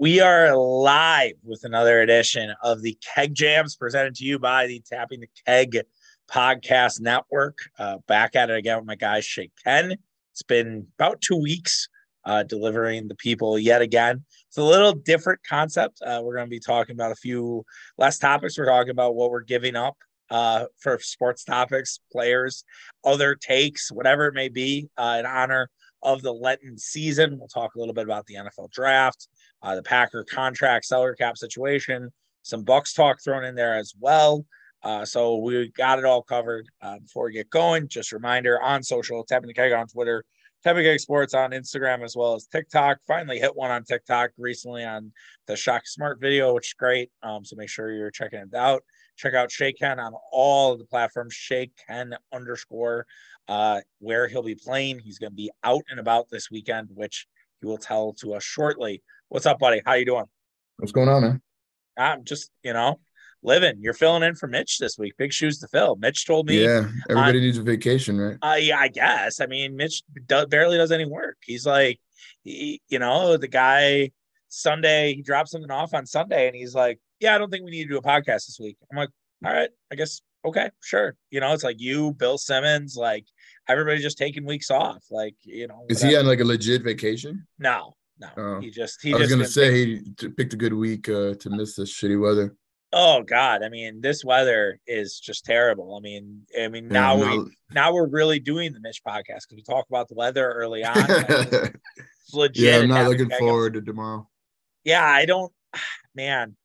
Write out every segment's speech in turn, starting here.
We are live with another edition of the Keg Jams presented to you by the Tapping the Keg Podcast Network. Uh, back at it again with my guy, Shay Ken. It's been about two weeks uh, delivering the people yet again. It's a little different concept. Uh, we're going to be talking about a few less topics. We're talking about what we're giving up uh, for sports topics, players, other takes, whatever it may be, uh, in honor of the Lenten season. We'll talk a little bit about the NFL draft, uh, the Packer contract, salary cap situation, some Bucks talk thrown in there as well. Uh, so we got it all covered. Uh, before we get going, just a reminder on social, tapping the keg on Twitter, tapping keg sports on Instagram as well as TikTok. Finally hit one on TikTok recently on the Shock Smart video, which is great. Um, so make sure you're checking it out. Check out Shay Ken on all the platforms, Shay Ken underscore, uh, where he'll be playing. He's going to be out and about this weekend, which he will tell to us shortly. What's up, buddy? How you doing? What's going on, man? I'm just, you know, living. You're filling in for Mitch this week. Big shoes to fill. Mitch told me. Yeah, everybody needs a vacation, right? Uh, yeah, I guess. I mean, Mitch do, barely does any work. He's like, he, you know, the guy Sunday he dropped something off on Sunday, and he's like, "Yeah, I don't think we need to do a podcast this week." I'm like, "All right, I guess okay, sure." You know, it's like you, Bill Simmons, like everybody just taking weeks off. Like, you know, is he on like a legit vacation? No, no. Oh. He just he. I was just gonna say he picked a good week uh, to miss this shitty weather. Oh God! I mean, this weather is just terrible. I mean, I mean now yeah, we now we're really doing the Mitch podcast because we talk about the weather early on. legit. Yeah, I'm not looking forward to tomorrow. Yeah, I don't. Man,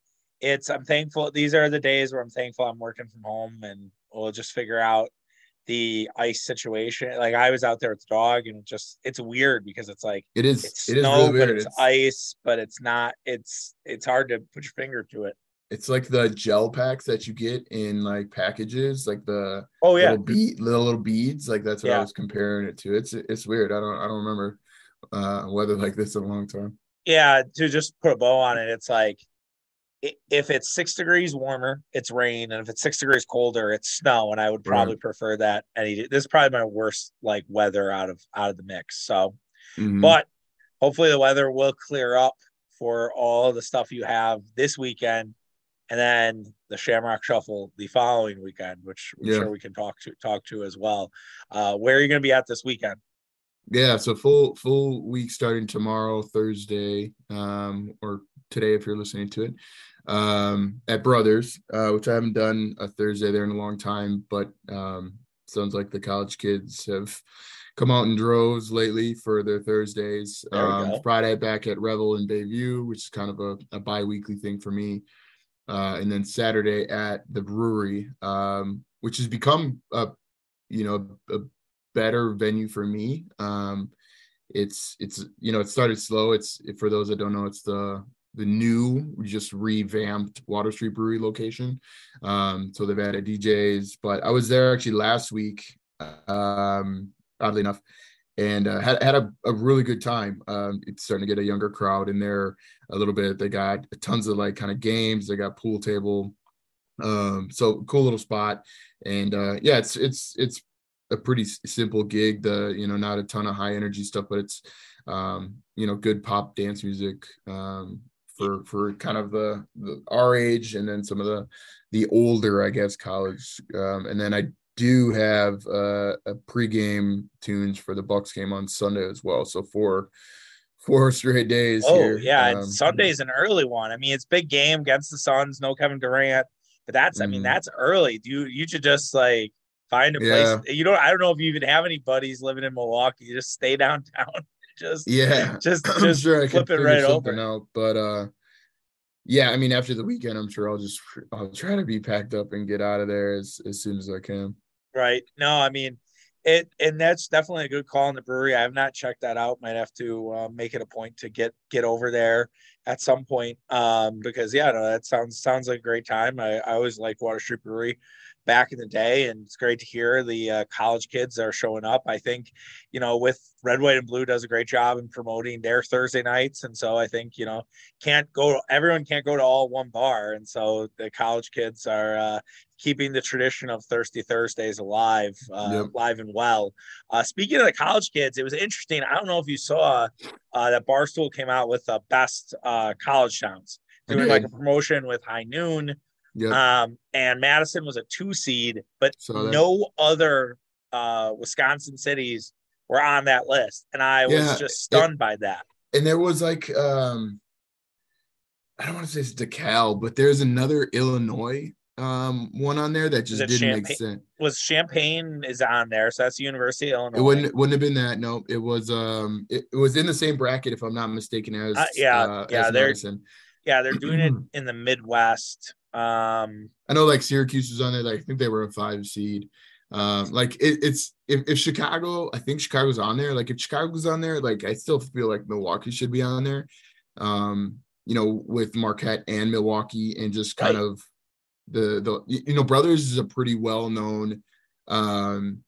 it's I'm thankful. These are the days where I'm thankful I'm working from home, and we'll just figure out the ice situation. Like I was out there with the dog, and just it's weird because it's like it is it's it snow, is really but it's, it's, ice, but it's not. It's it's hard to put your finger to it. It's like the gel packs that you get in like packages, like the oh yeah little little little beads. Like that's what yeah. I was comparing it to. It's it's weird. I don't I don't remember uh weather like this in a long time. Yeah, to just put a bow on it, it's like if it's six degrees warmer, it's rain, and if it's six degrees colder, it's snow. And I would probably right. prefer that. Any this is probably my worst like weather out of out of the mix. So, mm-hmm. but hopefully the weather will clear up for all the stuff you have this weekend, and then the Shamrock Shuffle the following weekend, which I'm yeah. sure we can talk to talk to as well. Uh, where are you going to be at this weekend? Yeah, so full full week starting tomorrow, Thursday, um, or today if you're listening to it um, at Brothers, uh, which I haven't done a Thursday there in a long time, but um, sounds like the college kids have come out in droves lately for their Thursdays. Um, Friday back at Revel in Bayview, which is kind of a, a bi-weekly thing for me. Uh, and then Saturday at the brewery, um, which has become a, you know, a better venue for me. Um, it's, it's, you know, it started slow. It's for those that don't know, it's the the new just revamped Water Street Brewery location. Um, so they've added DJs, but I was there actually last week, um, oddly enough, and uh, had had a, a really good time. Um, it's starting to get a younger crowd in there a little bit. They got tons of like kind of games. They got pool table. Um, so cool little spot, and uh, yeah, it's it's it's a pretty simple gig. The you know not a ton of high energy stuff, but it's um, you know good pop dance music. Um, for for kind of the, the our age and then some of the the older I guess college um, and then I do have uh, a pregame tunes for the Bucks game on Sunday as well. So four four straight days oh here. yeah um, Sunday's an early one. I mean it's big game against the Suns no Kevin Durant but that's I mean mm-hmm. that's early. Do you you should just like find a place you don't I don't know if you even have any buddies living in Milwaukee. You just stay downtown just yeah, just just sure flip it right over. Out, but uh, yeah, I mean, after the weekend, I'm sure I'll just I'll try to be packed up and get out of there as as soon as I can. Right. No, I mean, it and that's definitely a good call in the brewery. I have not checked that out. Might have to uh, make it a point to get get over there at some point. Um, because yeah, no, that sounds sounds like a great time. I, I always like Water Street Brewery. Back in the day. And it's great to hear the uh, college kids are showing up. I think, you know, with Red, White, and Blue does a great job in promoting their Thursday nights. And so I think, you know, can't go, everyone can't go to all one bar. And so the college kids are uh, keeping the tradition of Thirsty Thursdays alive, uh, yep. alive and well. Uh, speaking of the college kids, it was interesting. I don't know if you saw uh, that Barstool came out with the best uh, college towns doing like a promotion with High Noon Yep. Um, and Madison was a two seed, but no other uh, Wisconsin cities were on that list. And I yeah, was just stunned it, by that. And there was like, um, I don't want to say it's DeKalb, but there's another Illinois um one on there that just didn't make sense. Was Champaign is on there, so that's the University of Illinois. It wouldn't wouldn't have been that. No, it was um it, it was in the same bracket if I'm not mistaken as uh, yeah uh, yeah they're Madison. yeah they're doing it in the Midwest. Um, I know like Syracuse was on there. Like, I think they were a five seed. Um, like it, it's if, if Chicago, I think Chicago's on there. Like if Chicago's on there, like I still feel like Milwaukee should be on there. Um, you know, with Marquette and Milwaukee, and just kind right. of the the you know Brothers is a pretty well known um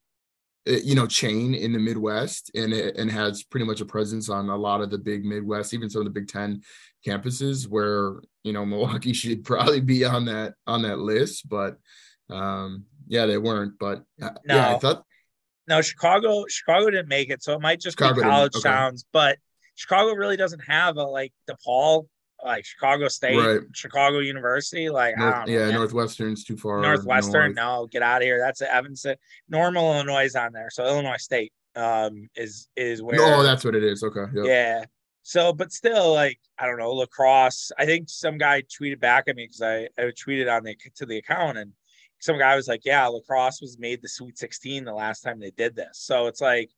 eh, you know chain in the Midwest, and it and has pretty much a presence on a lot of the big Midwest, even some of the Big Ten campuses where you know Milwaukee should probably be on that on that list, but um, yeah, they weren't. But uh, no, yeah, I thought no Chicago Chicago didn't make it, so it might just Chicago be college okay. towns. But Chicago really doesn't have a like DePaul, like Chicago State, right. Chicago University. Like North, yeah, man. Northwestern's too far. Northwestern, north. no, get out of here. That's Evanston. Normal Illinois is on there, so Illinois State um is is where. Oh, that's what it is. Okay. Yep. Yeah. So, but still, like I don't know, La Crosse. I think some guy tweeted back at me because I, I tweeted on the to the account, and some guy was like, "Yeah, La Crosse was made the Sweet 16 the last time they did this." So it's like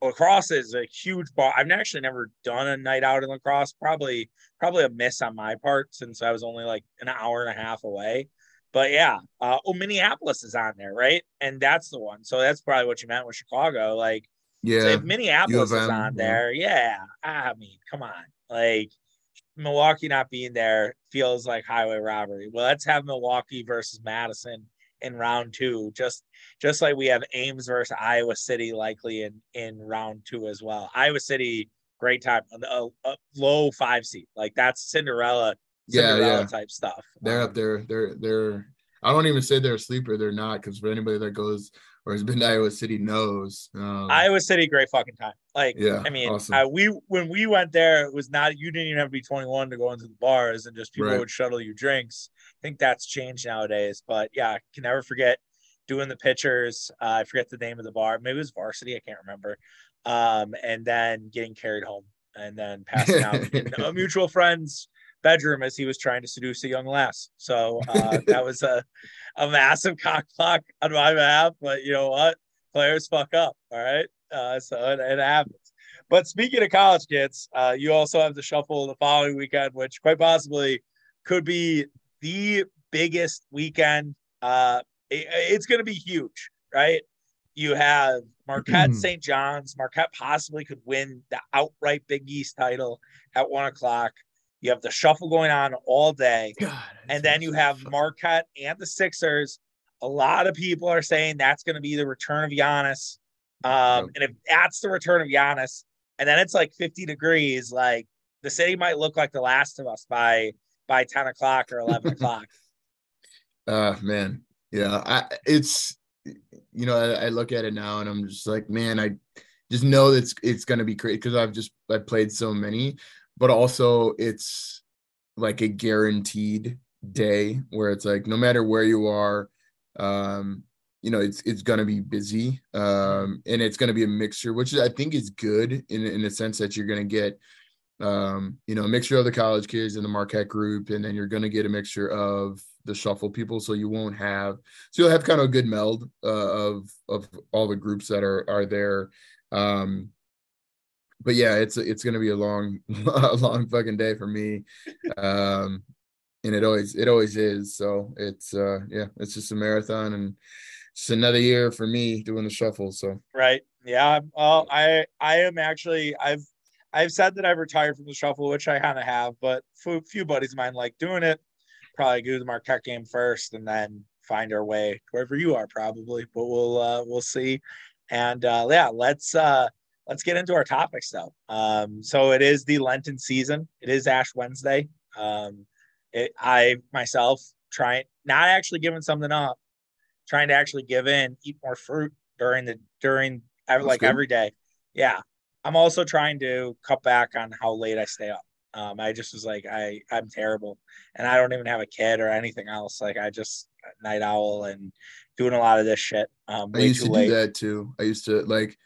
La Crosse is a huge bar. I've actually never done a night out in La Crosse. Probably, probably a miss on my part since I was only like an hour and a half away. But yeah, uh, oh, Minneapolis is on there, right? And that's the one. So that's probably what you meant with Chicago. Like yeah. So if Minneapolis is on there, yeah. I mean, come on. Like Milwaukee not being there feels like highway robbery. Well, let's have Milwaukee versus Madison in round two, just just like we have Ames versus Iowa City likely in in round two as well. Iowa City, great time, a, a low five seat, like that's Cinderella, Cinderella yeah, yeah. type stuff. They're um, up there. They're they're. I don't even say they're a sleeper. They're not because for anybody that goes or has been to Iowa City knows. Um, Iowa City, great fucking time. Like, yeah, I mean, awesome. uh, we when we went there, it was not you didn't even have to be 21 to go into the bars, and just people right. would shuttle you drinks. I think that's changed nowadays, but yeah, can never forget doing the pictures. Uh, I forget the name of the bar. Maybe it was Varsity. I can't remember. Um, and then getting carried home and then passing out mutual friend's bedroom as he was trying to seduce a young lass. So uh, that was a a massive cock block on my behalf, but you know what? Players fuck up. All right. Uh, so it, it, happens. But speaking of college kids, uh, you also have the shuffle the following weekend, which quite possibly could be the biggest weekend. Uh, it, it's going to be huge, right? You have Marquette St. John's. Marquette possibly could win the outright Big East title at one o'clock. You have the shuffle going on all day. God, and then you have Marquette and the Sixers. A lot of people are saying that's going to be the return of Giannis. Um, and if that's the return of Giannis, and then it's like 50 degrees, like the city might look like the last of us by by 10 o'clock or 11 o'clock. Uh man. Yeah. I it's you know, I, I, look at it now and I'm just like, man, I just know that it's it's gonna be great because I've just I played so many but also it's like a guaranteed day where it's like no matter where you are um you know it's it's going to be busy um and it's going to be a mixture which i think is good in in the sense that you're going to get um you know a mixture of the college kids and the marquette group and then you're going to get a mixture of the shuffle people so you won't have so you'll have kind of a good meld uh, of of all the groups that are are there. Um but yeah, it's it's gonna be a long, a long fucking day for me, um, and it always it always is. So it's uh yeah, it's just a marathon and just another year for me doing the shuffle. So right, yeah. Well, I I am actually I've I've said that I've retired from the shuffle, which I kind of have, but a few buddies of mine like doing it. Probably go to the Marquette game first, and then find our way wherever you are, probably. But we'll uh, we'll see. And uh, yeah, let's uh, let's get into our topics though. Um, so it is the Lenten season. It is Ash Wednesday. Um, it, I myself trying not actually giving something up, trying to actually give in, eat more fruit during the during every, like good. every day. Yeah, I'm also trying to cut back on how late I stay up. Um, I just was like, I I'm terrible, and I don't even have a kid or anything else. Like I just night owl and doing a lot of this shit. Um, I used to late. do that too. I used to like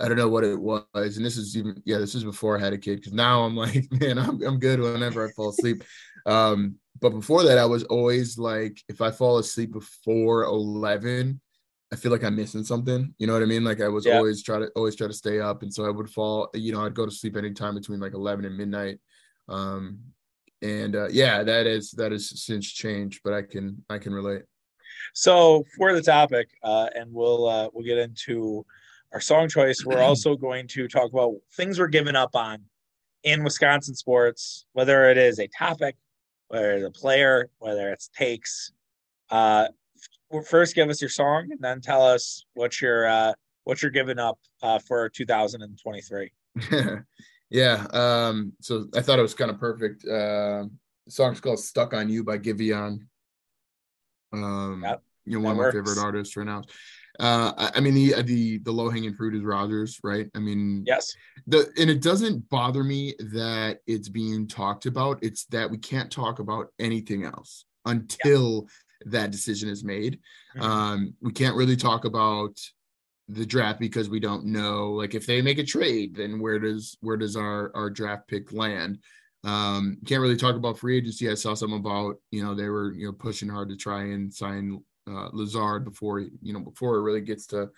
I don't know what it was, and this is even yeah, this is before I had a kid because now I'm like, man, I'm I'm good whenever I fall asleep. um, but before that, I was always like, if I fall asleep before eleven, I feel like I'm missing something. You know what I mean? Like I was yeah. always try to always try to stay up, and so I would fall. You know, I'd go to sleep anytime between like eleven and midnight. Um, and uh, yeah, that is that has since changed, but I can I can relate. So for the topic, uh, and we'll uh, we'll get into our song choice, we're also going to talk about things we're giving up on in Wisconsin sports, whether it is a topic, whether it's a player, whether it's takes. Uh, first, give us your song, and then tell us what you're uh, what you're giving up uh, for 2023. yeah, um, so I thought it was kind of perfect. Uh, the song's called "Stuck on You" by Giveon. Um, yep, you know, one of my favorite artists right now. Uh, I mean the the the low hanging fruit is Rodgers, right? I mean, yes. The and it doesn't bother me that it's being talked about. It's that we can't talk about anything else until yeah. that decision is made. Mm-hmm. Um, we can't really talk about the draft because we don't know. Like if they make a trade, then where does where does our our draft pick land? Um, can't really talk about free agency. I saw some about you know they were you know pushing hard to try and sign uh, Lazard before you know before it really gets to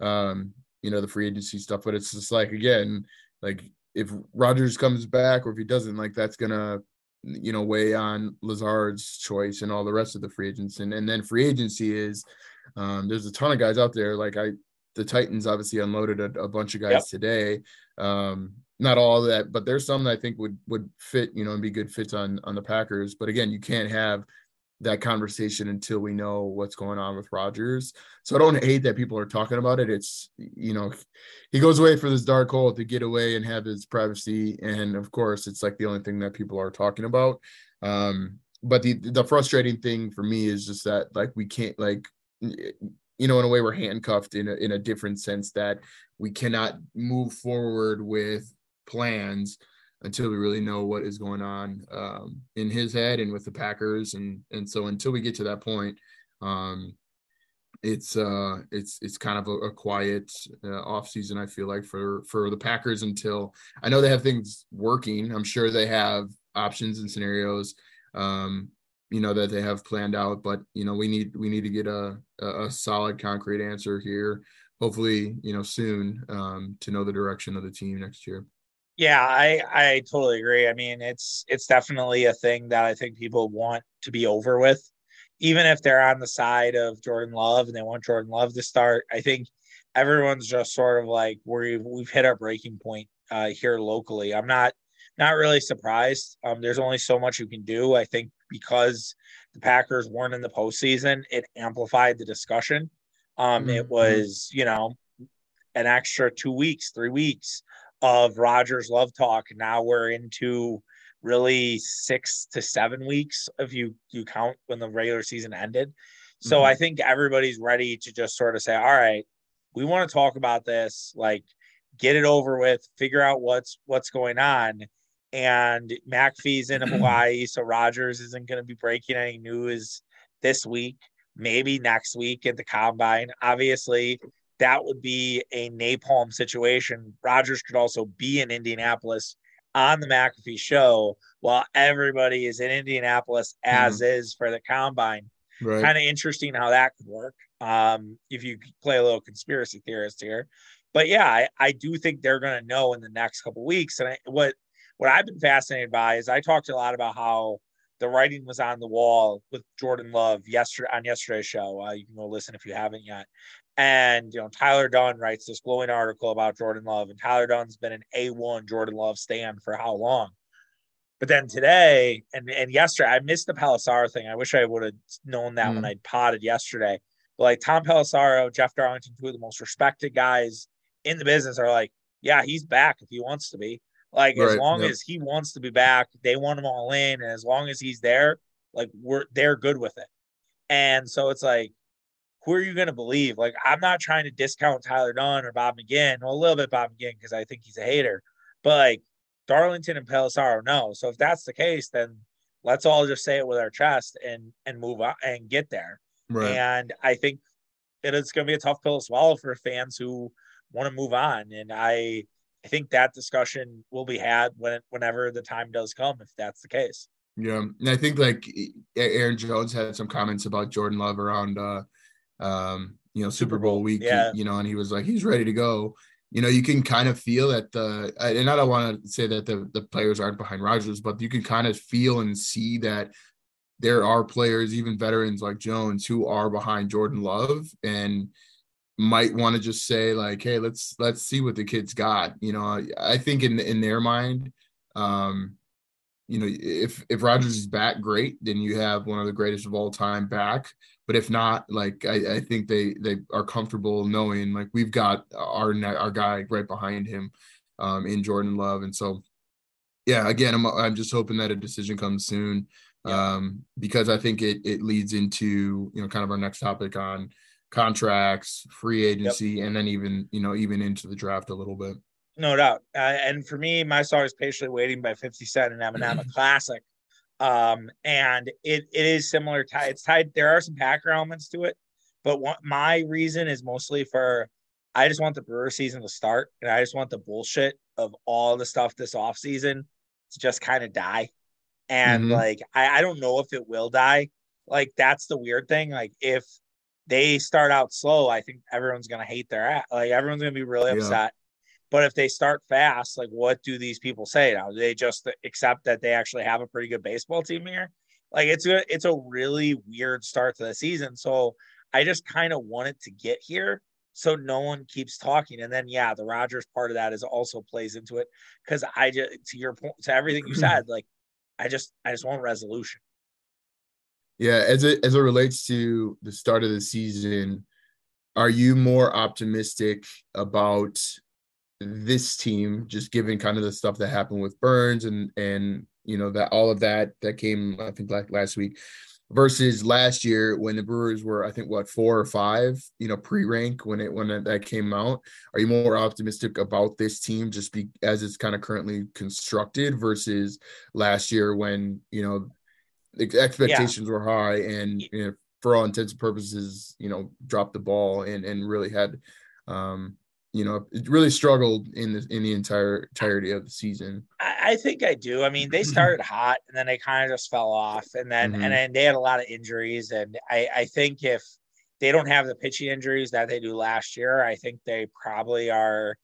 um, you know the free agency stuff. But it's just like again, like if Rodgers comes back or if he doesn't, like that's gonna you know weigh on Lazard's choice and all the rest of the free agents. And and then free agency is um, there's a ton of guys out there. Like I, the Titans obviously unloaded a, a bunch of guys yep. today. Um, not all that, but there's some that I think would would fit, you know, and be good fits on on the Packers. But again, you can't have that conversation until we know what's going on with Rodgers. So I don't hate that people are talking about it. It's you know, he goes away for this dark hole to get away and have his privacy, and of course, it's like the only thing that people are talking about. Um, but the the frustrating thing for me is just that like we can't like you know in a way we're handcuffed in a, in a different sense that we cannot move forward with plans until we really know what is going on um, in his head and with the Packers, and and so until we get to that point, um, it's uh it's it's kind of a, a quiet uh, off season. I feel like for for the Packers until I know they have things working. I'm sure they have options and scenarios. Um, you know that they have planned out but you know we need we need to get a a solid concrete answer here hopefully you know soon um, to know the direction of the team next year yeah, I I totally agree. I mean, it's it's definitely a thing that I think people want to be over with, even if they're on the side of Jordan Love and they want Jordan Love to start. I think everyone's just sort of like we've we've hit our breaking point uh, here locally. I'm not not really surprised. Um, there's only so much you can do. I think because the Packers weren't in the postseason, it amplified the discussion. Um, mm-hmm. It was you know an extra two weeks, three weeks of Rodgers Love Talk. Now we're into really six to seven weeks if you you count when the regular season ended. So mm-hmm. I think everybody's ready to just sort of say, all right, we want to talk about this, like get it over with, figure out what's what's going on. And McAfee's in Hawaii, so Rodgers isn't going to be breaking any news this week. Maybe next week at the combine. Obviously, that would be a napalm situation. Rodgers could also be in Indianapolis on the McAfee show while everybody is in Indianapolis as mm. is for the combine. Right. Kind of interesting how that could work. Um, if you play a little conspiracy theorist here. But yeah, I, I do think they're going to know in the next couple weeks. And I, what what I've been fascinated by is I talked a lot about how the writing was on the wall with Jordan Love yesterday on yesterday's show. Uh, you can go listen if you haven't yet. And you know, Tyler Dunne writes this glowing article about Jordan Love, and Tyler Dunne's been an A1 Jordan Love stand for how long? But then today and and yesterday, I missed the Pelissero thing. I wish I would have known that mm. when I potted yesterday. But like Tom Pelissero, Jeff Darlington, two of the most respected guys in the business, are like, yeah, he's back if he wants to be. Like right. as long yep. as he wants to be back, they want him all in, and as long as he's there, like we're they're good with it. And so it's like, who are you going to believe? Like I'm not trying to discount Tyler Dunne or Bob McGinn, well, a little bit Bob McGinn because I think he's a hater, but like Darlington and Pelissero, no. So if that's the case, then let's all just say it with our chest and and move on and get there. Right. And I think it is going to be a tough pill to swallow for fans who want to move on. And I I think that discussion will be had when whenever the time does come, if that's the case. Yeah, and I think like Aaron Jones had some comments about Jordan Love around, uh, um, you know, Super Bowl week. Yeah. You know, and he was like, he's ready to go you know, you can kind of feel that the, and I don't want to say that the, the players aren't behind Rodgers, but you can kind of feel and see that there are players, even veterans like Jones, who are behind Jordan Love and might want to just say like, "Hey, let's let's see what the kid's got." You know, I think in in their mind, um, you know, if if Rodgers is back, great. Then you have one of the greatest of all time back. But if not, like I, I think they they are comfortable knowing like we've got our our guy right behind him, um, in Jordan Love, and so yeah. Again, I'm I'm just hoping that a decision comes soon, um, because I think it it leads into you know kind of our next topic on contracts, free agency, yep. and then even you know even into the draft a little bit no doubt. Uh, and for me, my song is patiently waiting by 50 Cent and Eminem, a classic. Um, and it it is similar. T- it's tied. There are some Packer elements to it, but what my reason is mostly for I just want the Brewer season to start, and I just want the bullshit of all the stuff this off season to just kind of die. And mm-hmm. like I, I don't know if it will die. Like that's the weird thing. Like if they start out slow, I think everyone's gonna hate their ass. Like everyone's gonna be really yeah. upset. But if they start fast, like what do these people say now? Do they just accept that they actually have a pretty good baseball team here? Like it's a it's a really weird start to the season. So I just kind of want it to get here so no one keeps talking. And then yeah, the Rodgers part of that is also plays into it because I just to your point to everything you said, like I just I just want resolution. Yeah, as it as it relates to the start of the season, are you more optimistic about this team, just given kind of the stuff that happened with Burnes and and you know that all of that that came I think like last week versus last year when the Brewers were I think what four or five you know pre-rank when it when that came out. Are you more optimistic about this team just be as it's kind of currently constructed versus last year when you know the expectations yeah. were high and you know for all intents and purposes you know dropped the ball and and really had um you know, really struggled in the in the entire entirety of the season. I, I think I do. I mean, they started hot and then they kind of just fell off, and then mm-hmm. and then they had a lot of injuries. And I I think if they don't have the pitching injuries that they do last year, I think they probably are,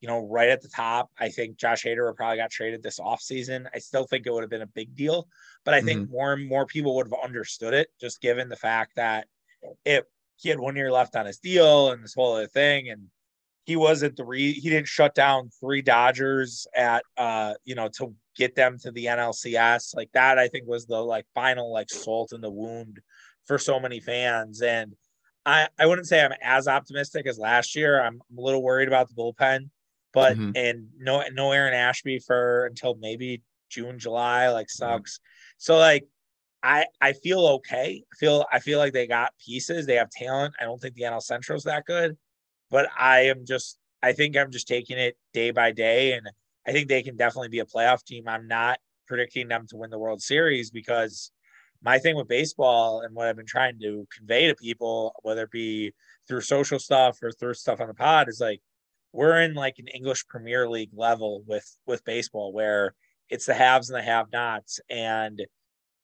you know, right at the top. I think Josh Hader would probably got traded this offseason. I still think it would have been a big deal, but I think mm-hmm. more and more people would have understood it just given the fact that it he had one year left on his deal and this whole other thing and he wasn't three he didn't shut down three Dodgers at uh you know to get them to the NLCS like that I think was the like final like salt in the wound for so many fans. And I I wouldn't say I'm as optimistic as last year. I'm a little worried about the bullpen but mm-hmm. and no no Aaron Ashby for until maybe June July like sucks. Mm-hmm. so like I I feel okay. I feel I feel like they got pieces. They have talent. I don't think the NL Central's that good but I am just I think I'm just taking it day by day, and I think they can definitely be a playoff team. I'm not predicting them to win the World Series because my thing with baseball and what I've been trying to convey to people, whether it be through social stuff or through stuff on the pod, is like we're in like an English Premier League level with with baseball where it's the haves and the have-nots, and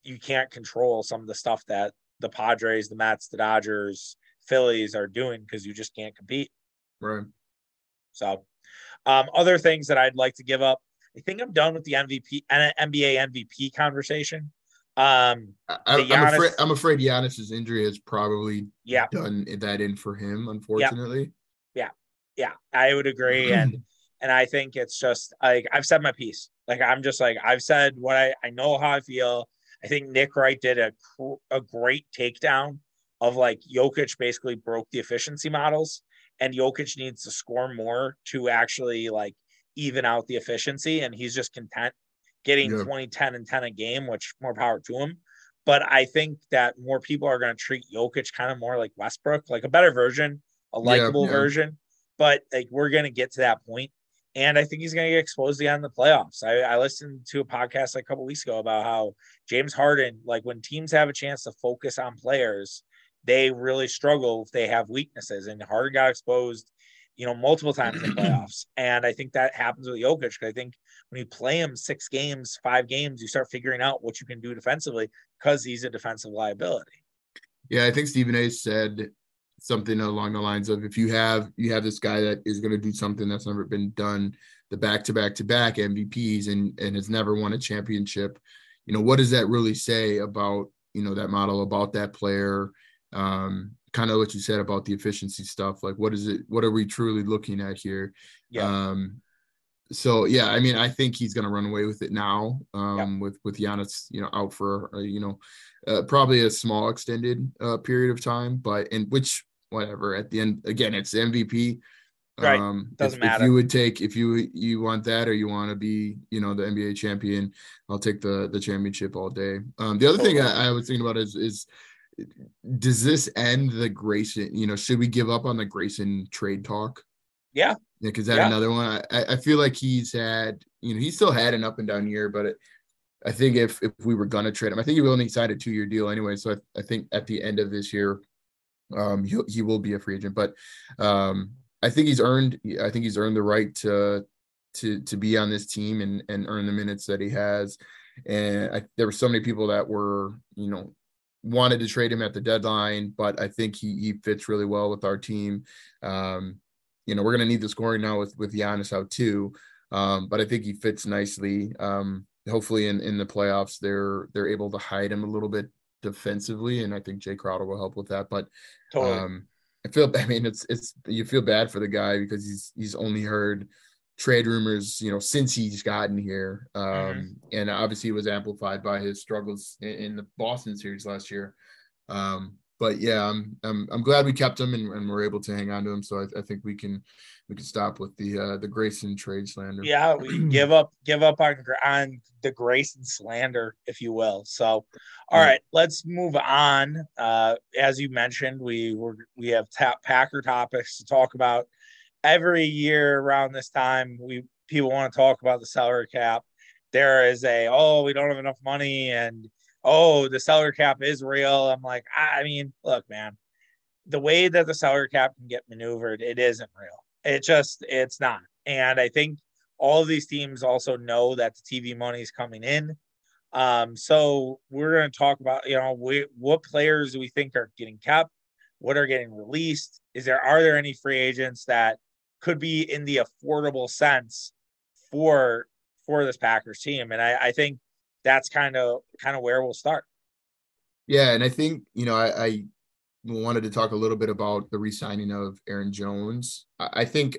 you can't control some of the stuff that the Padres, the Mets, the Dodgers, Phillies are doing because you just can't compete. Right. So, um, other things that I'd like to give up. I think I'm done with the MVP and NBA MVP conversation. Um, I, am afraid I'm afraid Giannis's injury has probably yeah. done that in for him, unfortunately. Yeah, yeah, yeah I would agree, and and I think it's just like I've said my piece. Like I'm just like I've said what I I know how I feel. I think Nick Wright did a a great takedown of like Jokic basically broke the efficiency models and Jokic needs to score more to actually like even out the efficiency and he's just content getting yeah. 20 10 and 10 a game which more power to him but I think that more people are going to treat Jokic kind of more like Westbrook like a better version a likable yeah, yeah. version but like we're going to get to that point and I think he's going to get exposed again in the playoffs. I, I listened to a podcast like a couple weeks ago about how James Harden, like when teams have a chance to focus on players, they really struggle if they have weaknesses. And Harden got exposed, you know, multiple times in the playoffs. And I think that happens with Jokic because I think when you play him six games, five games, you start figuring out what you can do defensively because he's a defensive liability. Yeah, I think Stephen A said something along the lines of if you have you have this guy that is going to do something that's never been done the back to back to back MVPs and and has never won a championship you know what does that really say about you know that model about that player um kind of what you said about the efficiency stuff like what is it what are we truly looking at here yeah. um so yeah i mean i think he's going to run away with it now um yeah. with with Giannis you know out for uh, you know uh, probably a small extended uh, period of time but and which whatever. At the end, again, it's MVP. Right. Um, Doesn't if, matter. If you would take if you you want that or you want to be you know the NBA champion, I'll take the the championship all day. Um, the other thing I, I was thinking about is is does this end the Grayson? You know, should we give up on the Grayson trade talk? Yeah. Yeah, because that yeah. another one. I, I feel like he's had, you know, he still had an up and down year, but it, I think if if we were gonna trade him, I think he only signed a two year deal anyway. So I, I think at the end of this year, um, he he will be a free agent, but um, I think he's earned. I think he's earned the right to to to be on this team and and earn the minutes that he has. And I, there were so many people that were, you know, wanted to trade him at the deadline, but I think he he fits really well with our team. Um, you know, we're going to need the scoring now with with Giannis out too, um, but I think he fits nicely. Um, hopefully, in in the playoffs, they're they're able to hide him a little bit defensively, and I think Jae Crowder will help with that. But totally. um, I feel, I mean, it's it's you feel bad for the guy because he's he's only heard trade rumors, you know, since he's gotten here, um, mm-hmm. and obviously it was amplified by his struggles in, in the Boston series last year. Um, but yeah, I'm I'm I'm glad we kept him and, and we're able to hang on to him. So I, I think we can we can stop with the uh, the Grayson trade slander. Yeah, we give up give up on on the Grayson slander, if you will. So, all yeah. right, let's move on. Uh, as you mentioned, we were we have ta- Packer topics to talk about every year around this time. We people want to talk about the salary cap. There is a oh we don't have enough money and oh, the salary cap is real. I'm like, I mean, look, man, the way that the salary cap can get maneuvered, it isn't real. It just, it's not. And I think all of these teams also know that the TV money is coming in. Um, so we're going to talk about, you know, we, what players do we think are getting kept? What are getting released? Is there, are there any free agents that could be in the affordable sense for, for this Packers team? And I, I think that's kind of kind of where we'll start. Yeah, and I think you know I, I wanted to talk a little bit about the re-signing of Aaron Jones. I think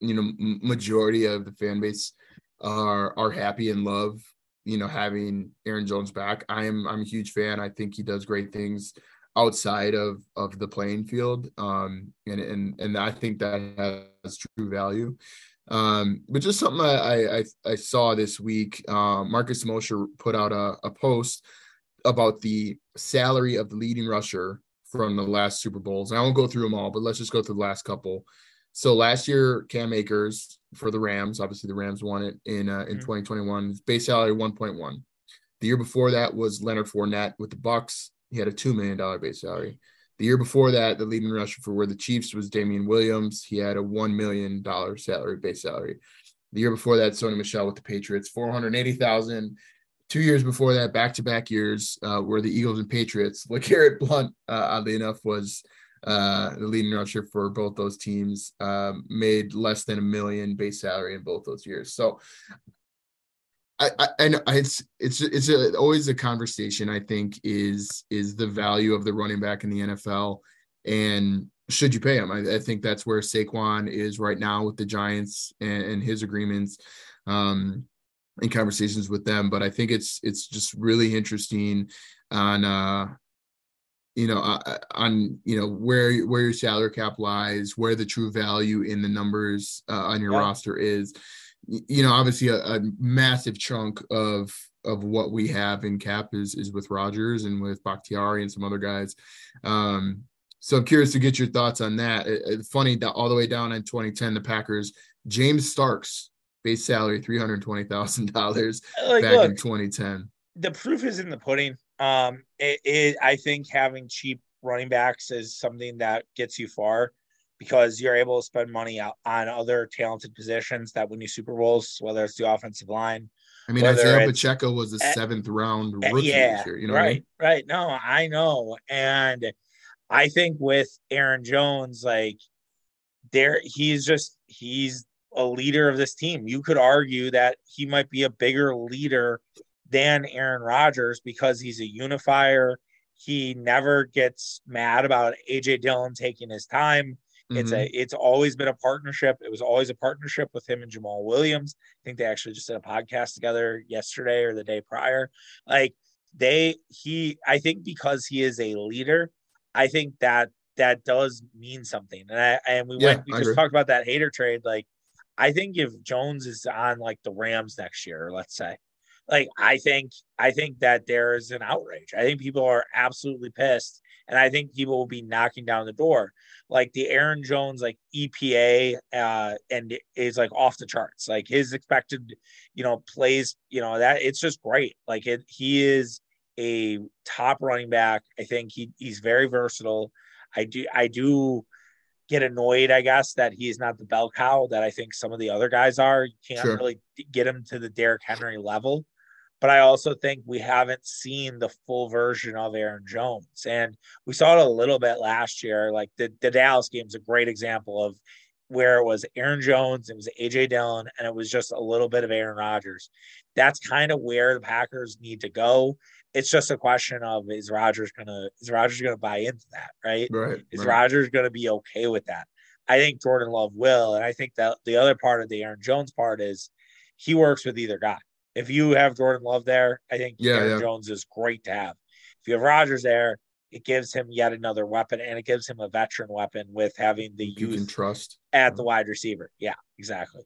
you know majority of the fan base are are happy and love you know having Aaron Jones back. I am I'm a huge fan. I think he does great things outside of of the playing field, um, and and and I think that has true value. Um, but just something I, I, I saw this week, uh, Marcus Mosher put out a, a post about the salary of the leading rusher from the last Super Bowls. And I won't go through them all, but let's just go through the last couple. So last year, Cam Akers for the Rams, obviously the Rams won it in uh, in mm-hmm. 2021. Base salary 1.1. The year before that was Leonard Fournette with the Bucs. He had a two million dollar base salary. The year before that, the leading rusher for where the Chiefs was Damien Williams. He had a $1 million salary, base salary. The year before that, Sony Michel with the Patriots, 480000 Two years before that, back to back years, uh, were the Eagles and Patriots. LeGarrette Blunt, uh, oddly enough, was uh, the leading rusher for both those teams, um, made less than a million base salary in both those years. So I, I, I know it's it's it's a, always a conversation. I think is is the value of the running back in the NFL, and should you pay him? I, I think that's where Saquon is right now with the Giants and, and his agreements. Um, in conversations with them. But I think it's it's just really interesting on uh you know uh, uh, on you know where where your salary cap lies, where the true value in the numbers uh, on your yeah. roster is. You know, obviously a, a massive chunk of of what we have in cap is is with Rodgers and with Bakhtiari and some other guys. Um, so I'm curious to get your thoughts on that. It, it's funny that all the way down in 2010, the Packers, James Starks base salary three hundred twenty thousand dollars back look, in 2010. The proof is in the pudding. Um, it, it, I think having cheap running backs is something that gets you far because you're able to spend money out on other talented positions that win you Super Bowls, whether it's the offensive line, I mean, Isaiah Pacheco was a seventh round rookie yeah, year, You know, right, I mean? right. No, I know, and I think with Aaron Jones, like there, he's just he's a leader of this team. You could argue that he might be a bigger leader than Aaron Rodgers because he's a unifier. He never gets mad about AJ Dillon taking his time. It's mm-hmm. a it's always been a partnership. It was always a partnership with him and Jamaal Williams. I think they actually just did a podcast together yesterday or the day prior. Like they he I think because he is a leader, I think that that does mean something. And I and we yeah, went we I just agree. talked about that Hader trade. Like I think if Jones is on like the Rams next year, let's say, like I think I think that there is an outrage. I think people are absolutely pissed, and I think people will be knocking down the door. Like the Aaron Jones like EPA uh, and is like off the charts. Like his expected, you know, plays, you know that it's just great. Like it, he is a top running back. I think he he's very versatile. I do I do get annoyed, I guess, that he's not the bell cow that I think some of the other guys are. You can't sure. really get him to the Derrick Henry level but I also think we haven't seen the full version of Aaron Jones. And we saw it a little bit last year. Like the, the Dallas game is a great example of where it was Aaron Jones, it was AJ Dillon, and it was just a little bit of Aaron Rodgers. That's kind of where the Packers need to go. It's just a question of is Rodgers gonna is Rodgers gonna buy into that, right? Right. Is right. Rodgers gonna be okay with that? I think Jordan Love will, and I think that the other part of the Aaron Jones part is he works with either guy if you have Jordan Love there, I think yeah, Aaron yeah. Jones is great to have. If you have Rodgers there, it gives him yet another weapon, and it gives him a veteran weapon with having the you youth trust at the wide receiver. Yeah, exactly.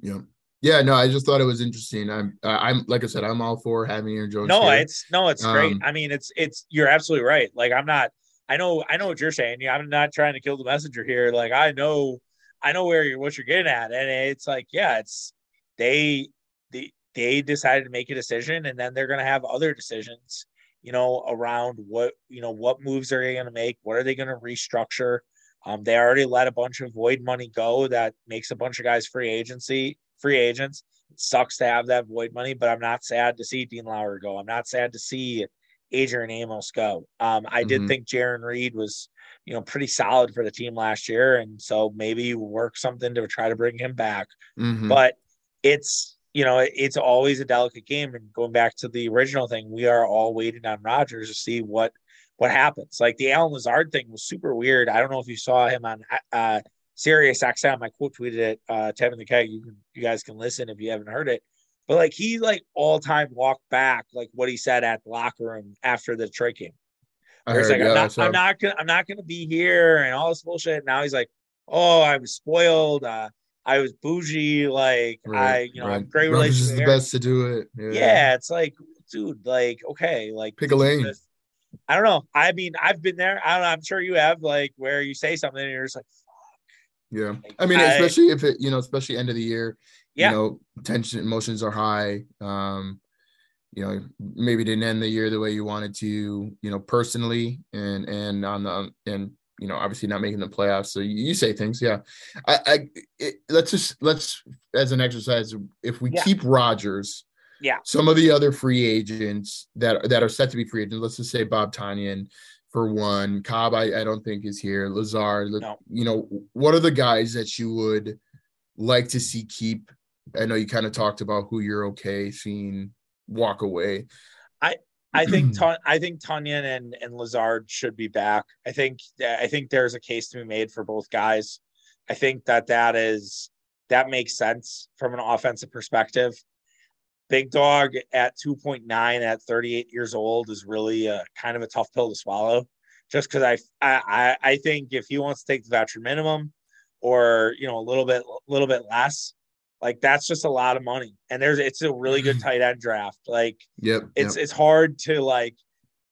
Yeah. Yeah, no, I just thought it was interesting. I'm, I'm like I said, I'm all for having Aaron Jones. No, here. it's no, it's um, great. I mean, it's it's you're absolutely right. Like I'm not. I know, I know what you're saying. Yeah, I'm not trying to kill the messenger here. Like I know, I know where you're what you're getting at, and it's like, yeah, it's they the they decided to make a decision and then they're going to have other decisions you know around what you know what moves are they going to make what are they going to restructure. Um, they already let a bunch of void money go that makes a bunch of guys free agency free agents. It sucks to have that void money but i'm not sad to see dean lowry go. I'm not sad to see adrian amos go. Um, i mm-hmm. did think Jarran Reed was you know pretty solid for the team last year and so maybe work something to try to bring him back. Mm-hmm. but it's you know, it's always a delicate game. And going back to the original thing, we are all waiting on Rodgers to see what what happens. Like the Allen Lazard thing was super weird. I don't know if you saw him on uh, Sirius XM. I quote tweeted it. Uh, Tapping the Keg. You can, you guys can listen if you haven't heard it. But like he like all time walked back like what he said at the locker room after the Detroit game. Where he's like, yeah, I'm, not, I'm not gonna I'm not gonna be here and all this bullshit. Now he's like, oh, I was spoiled. Uh, I was bougie, like right, I, you know, right. great relationship. is the best to do it. Yeah. yeah. it's like, dude, like, okay, like pick a lane. Just, I don't know. I mean, I've been there. I don't know. I'm sure you have, like, where you say something and you're just like, yeah. Like, I mean, I, especially if it, you know, especially end of the year, yeah. you know, tension emotions are high. Um, you know, maybe didn't end the year the way you wanted to, you know, personally and and on the and you know, obviously not making the playoffs. So you say things, yeah. I, I it, let's just let's as an exercise, if we yeah. keep rogers yeah, some of the other free agents that that are set to be free agents, let's just say Bob Tonyan for one, Cobb, I, I don't think is here. Lazard, no. you know, what are the guys that you would like to see keep? I know you kind of talked about who you're okay seeing walk away. I I think I think Tonyan and, and Lazard should be back. I think I think there's a case to be made for both guys. I think that that is that makes sense from an offensive perspective. Big dog at 2.9 at 38 years old is really a, kind of a tough pill to swallow. Just because I, I I think if he wants to take the veteran minimum, or you know a little bit a little bit less, like that's just a lot of money. And there's it's a really good tight end draft. Like yep, it's yep. it's hard to like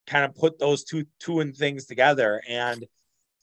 kind of put those two two and things together. And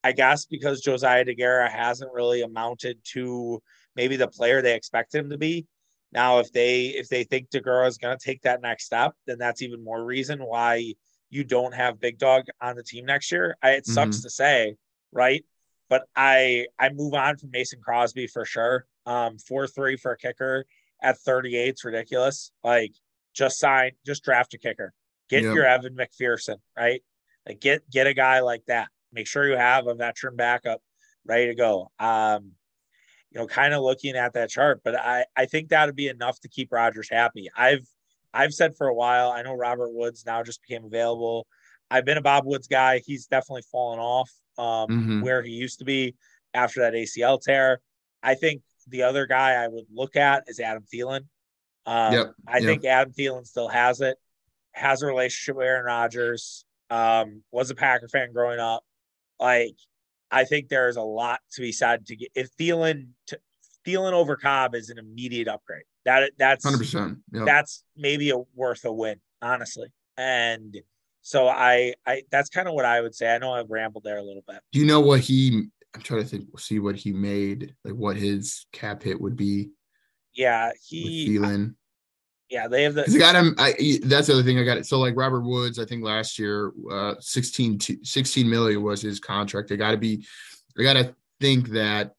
I guess because Josiah Deguara hasn't really amounted to maybe the player they expected him to be. Now, if they if they think Deguara is going to take that next step, then that's even more reason why you don't have Big Dog on the team next year. I, it sucks mm-hmm. to say, right? But I I move on from Mason Crosby for sure. Um, four three for a kicker at 38 is ridiculous. Like just sign, just draft a kicker. Get yep. your Evan McPherson, right? Like get get a guy like that. Make sure you have a veteran backup ready to go. Um, you know, kind of looking at that chart, but I I think that would be enough to keep Rodgers happy. I've I've said for a while. I know Robert Woods now just became available. I've been a Bob Woods guy. He's definitely fallen off um, mm-hmm. where he used to be after that ACL tear. I think the other guy I would look at is Adam Thielen. Um, yep. I yep. think Adam Thielen still has it has a relationship with Aaron Rodgers, um, was a Packer fan growing up. Like, I think there's a lot to be said to get if Thielen to, Thielen over Cobb is an immediate upgrade. That that's hundred percent. That's maybe a worth a win, honestly. And so I, I that's kind of what I would say. I know I've rambled there a little bit. Do you know what he? I'm trying to think. We'll see what he made, like what his cap hit would be. Yeah, he Thielen. Yeah, they have the. They got him. I, that's the other thing I got it. So like Robert Woods, I think last year, uh, 16, 16 million was his contract. They got to be. They got to think that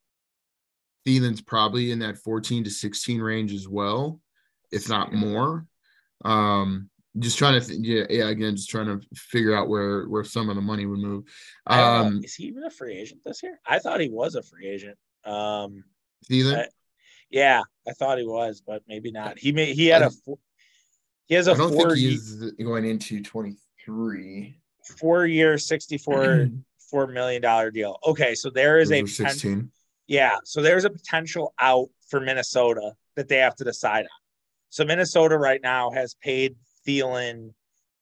Thielen's probably in that 14 to 16 range as well, if not more. Um, just trying to, th- yeah, yeah. Again, just trying to figure out where where some of the money would move. Um, is he even a free agent this year? I thought he was a free agent. Um. Yeah, I thought he was, but maybe not. He may he had a he has a I don't four think he's going into 23. Four year 64 four million dollar deal. Okay, so there is a 16. Yeah, so there's a potential out for Minnesota that they have to decide on. So Minnesota right now has paid Thielen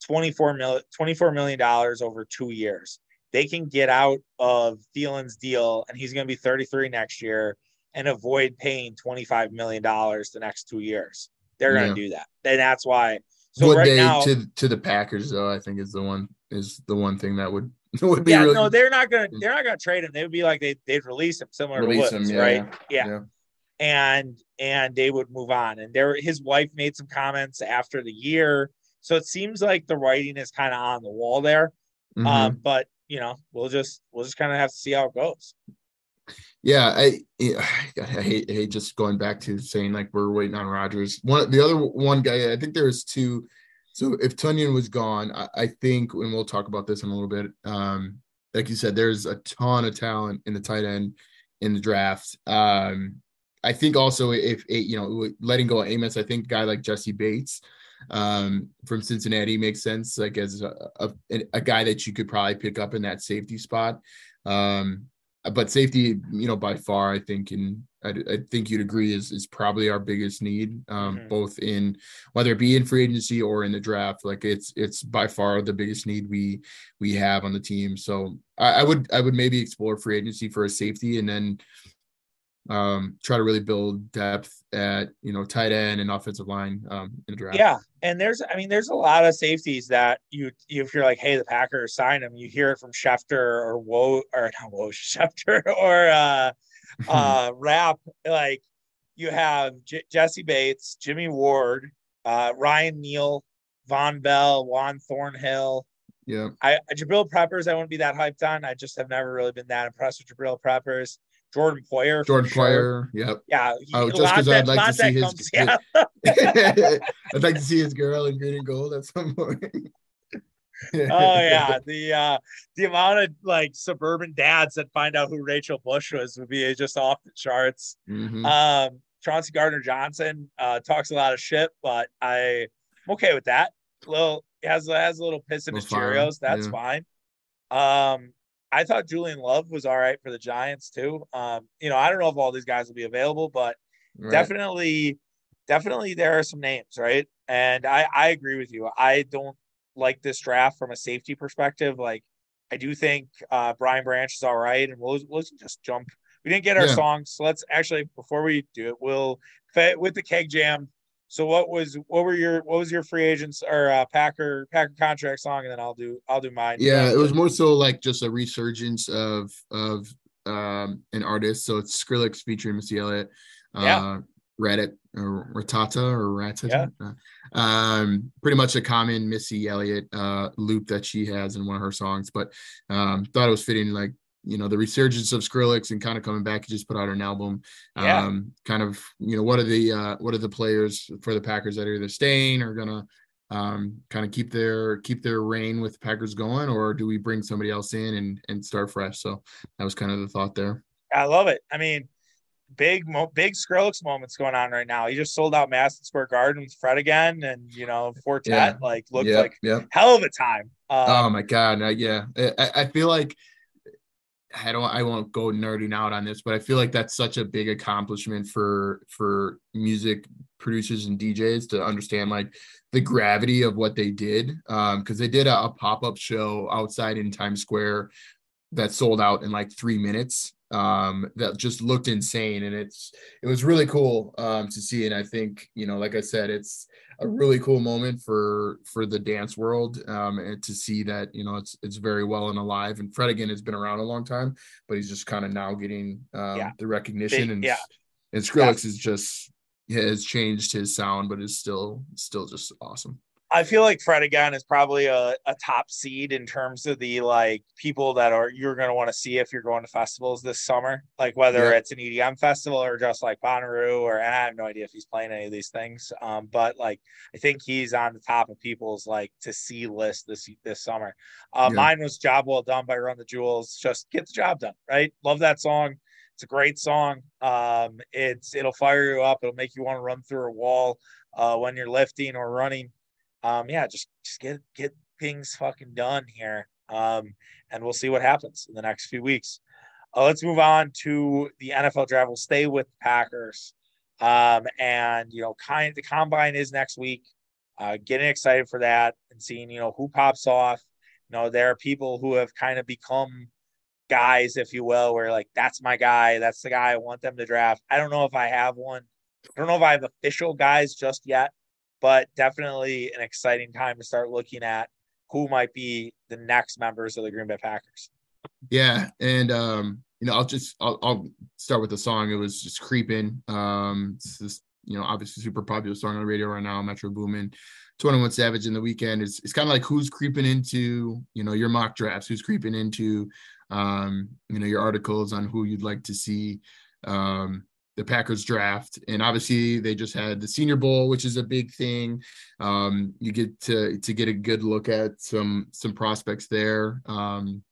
24 million 24 million dollars over two years. They can get out of Thielen's deal, and he's going to be 33 next year and avoid paying $25 million the next two years. They're going to do that. And that's why. So would right they now, to, to the Packers though, I think is the one, is the one thing that would, would be yeah, really, no, they're not going to, they're not going to trade him. They would be like, they, they'd release him similar release to Woods, him, yeah, right? Yeah. And, and they would move on. And there, his wife made some comments after the year. So it seems like the writing is kind of on the wall there. Mm-hmm. Um, but you know, we'll just, we'll just kind of have to see how it goes. Yeah, I, I hate, I hate just going back to saying like we're waiting on Rodgers. One, the other one guy, I think there's two. So if Tonyan was gone, I, I, think, and we'll talk about this in a little bit. Um, like you said, there's a ton of talent in the tight end in the draft. Um, I think also if you know letting go of Amos, I think a guy like Jessie Bates um, from Cincinnati makes sense. Like as a, a, a guy that you could probably pick up in that safety spot. Um, but safety, you know, by far, I think, and I, I, think you'd agree is is probably our biggest need, um, mm-hmm. both in whether it be in free agency or in the draft. Like it's it's by far the biggest need we we have on the team. So I, I would I would maybe explore free agency for a safety, and then um, try to really build depth at you know tight end and offensive line um, in the draft. Yeah, and there's I mean there's a lot of safeties that you if you're like hey the Packers sign them you hear it from Schefter or Woj or not Woj Schefter or uh, uh, Rapp like you have J- Jessie Bates, Jimmy Ward, uh, Ryan Neal, Vonn Bell, Juan Thornhill. Yeah, I Jabril Peppers I wouldn't be that hyped on. I just have never really been that impressed with Jabril Peppers. Jordan Poyer. Jordan Poyer. Yep. Yeah. Oh, just because I'd like to see his. Comes, yeah. I'd like to see his girl in green and gold at some point. oh yeah, the uh the amount of like suburban dads that find out who Rachel Bush was would be just off the charts. Mm-hmm. Um, Chauncey Gardner Johnson uh talks a lot of shit, but I I'm okay with that. A little has has a little piss in his Cheerios. That's yeah. fine. Um, I thought Julian Love was all right for the Giants too. Um, you know, I don't know if all these guys will be available, but right. definitely, definitely there are some names, right? And I, I agree with you. I don't like this draft from a safety perspective. Like, I do think uh, Brian Branch is all right, and we'll, we'll just jump. We didn't get our yeah. songs, so let's actually before we do it, we'll with the keg jam. So what was what were your what was your free agents or uh, Packer Packer contract song, and then I'll do I'll do mine. Yeah, it was more so like just a resurgence of of um, an artist. So it's Skrillex featuring Missy Elliott. Uh, yeah. Reddit or Ratata or Ratata. Yeah. Um, pretty much a common Missy Elliott uh, loop that she has in one of her songs, but um, thought it was fitting, like you know, the resurgence of Skrillex and kind of coming back. He just put out an album. Yeah. Um, kind of, you know, what are the uh, what are the players for the Packers that are either staying or gonna um, kind of keep their keep their reign with the Packers going, or do we bring somebody else in and and start fresh? So that was kind of the thought there. I love it. I mean, big big Skrillex moments going on right now. He just sold out Madison Square Garden with Fred again, and you know Four Tet yeah. like looked yep, like yep. hell of a time. Um, oh my god, yeah. I, I feel like I don't I won't go nerding out on this, but I feel like that's such a big accomplishment for for music producers and DJs to understand like the gravity of what they did. Um, because they did a, a pop-up show outside in Times Square that sold out in like three minutes um that just looked insane. And it's it was really cool um to see. And i think you know like i said it's a really cool moment for for the dance world um and to see that you know it's it's very well and alive. And fred again has been around a long time but he's just kind of now getting um yeah. the recognition. Big, and yeah. and skrillex yeah. is just has changed his sound but is still still just awesome I feel like Fred again is probably a, a top seed in terms of the like people that are you're going to want to see if you're going to festivals this summer, like whether yeah. it's an EDM festival or just like Bonnaroo, or I have no idea if he's playing any of these things. Um, but like I think he's on the top of people's like to see list this this summer. Uh, yeah. Mine was "Job Well Done" by Run the Jewels. Just get the job done, right? Love that song. It's a great song. Um, it's it'll fire you up. It'll make you want to run through a wall uh, when you're lifting or running um, yeah, just just get get things fucking done here. Um, and we'll see what happens in the next few weeks. Uh, let's move on to the NFL draft. We'll stay with Packers. Um, and you know, kind the combine is next week. Uh, getting excited for that and seeing you know who pops off. You know, there are people who have kind of become guys, if you will, where like that's my guy, that's the guy I want them to draft. I don't know if I have one. I don't know if I have official guys just yet but definitely an exciting time to start looking at who might be the next members of the Green Bay Packers. Yeah, and um, you know, I'll just I'll, I'll start with the song. It was just creeping. Um, it's this you know obviously super popular song on the radio right now, Metro Boomin. 21 Savage in the Weeknd is it's kind of like who's creeping into you know your mock drafts, who's creeping into um, you know your articles on who you'd like to see um, the Packers draft. And obviously they just had the Senior Bowl, which is a big thing. Um, you get to to get a good look at some some prospects there. Um,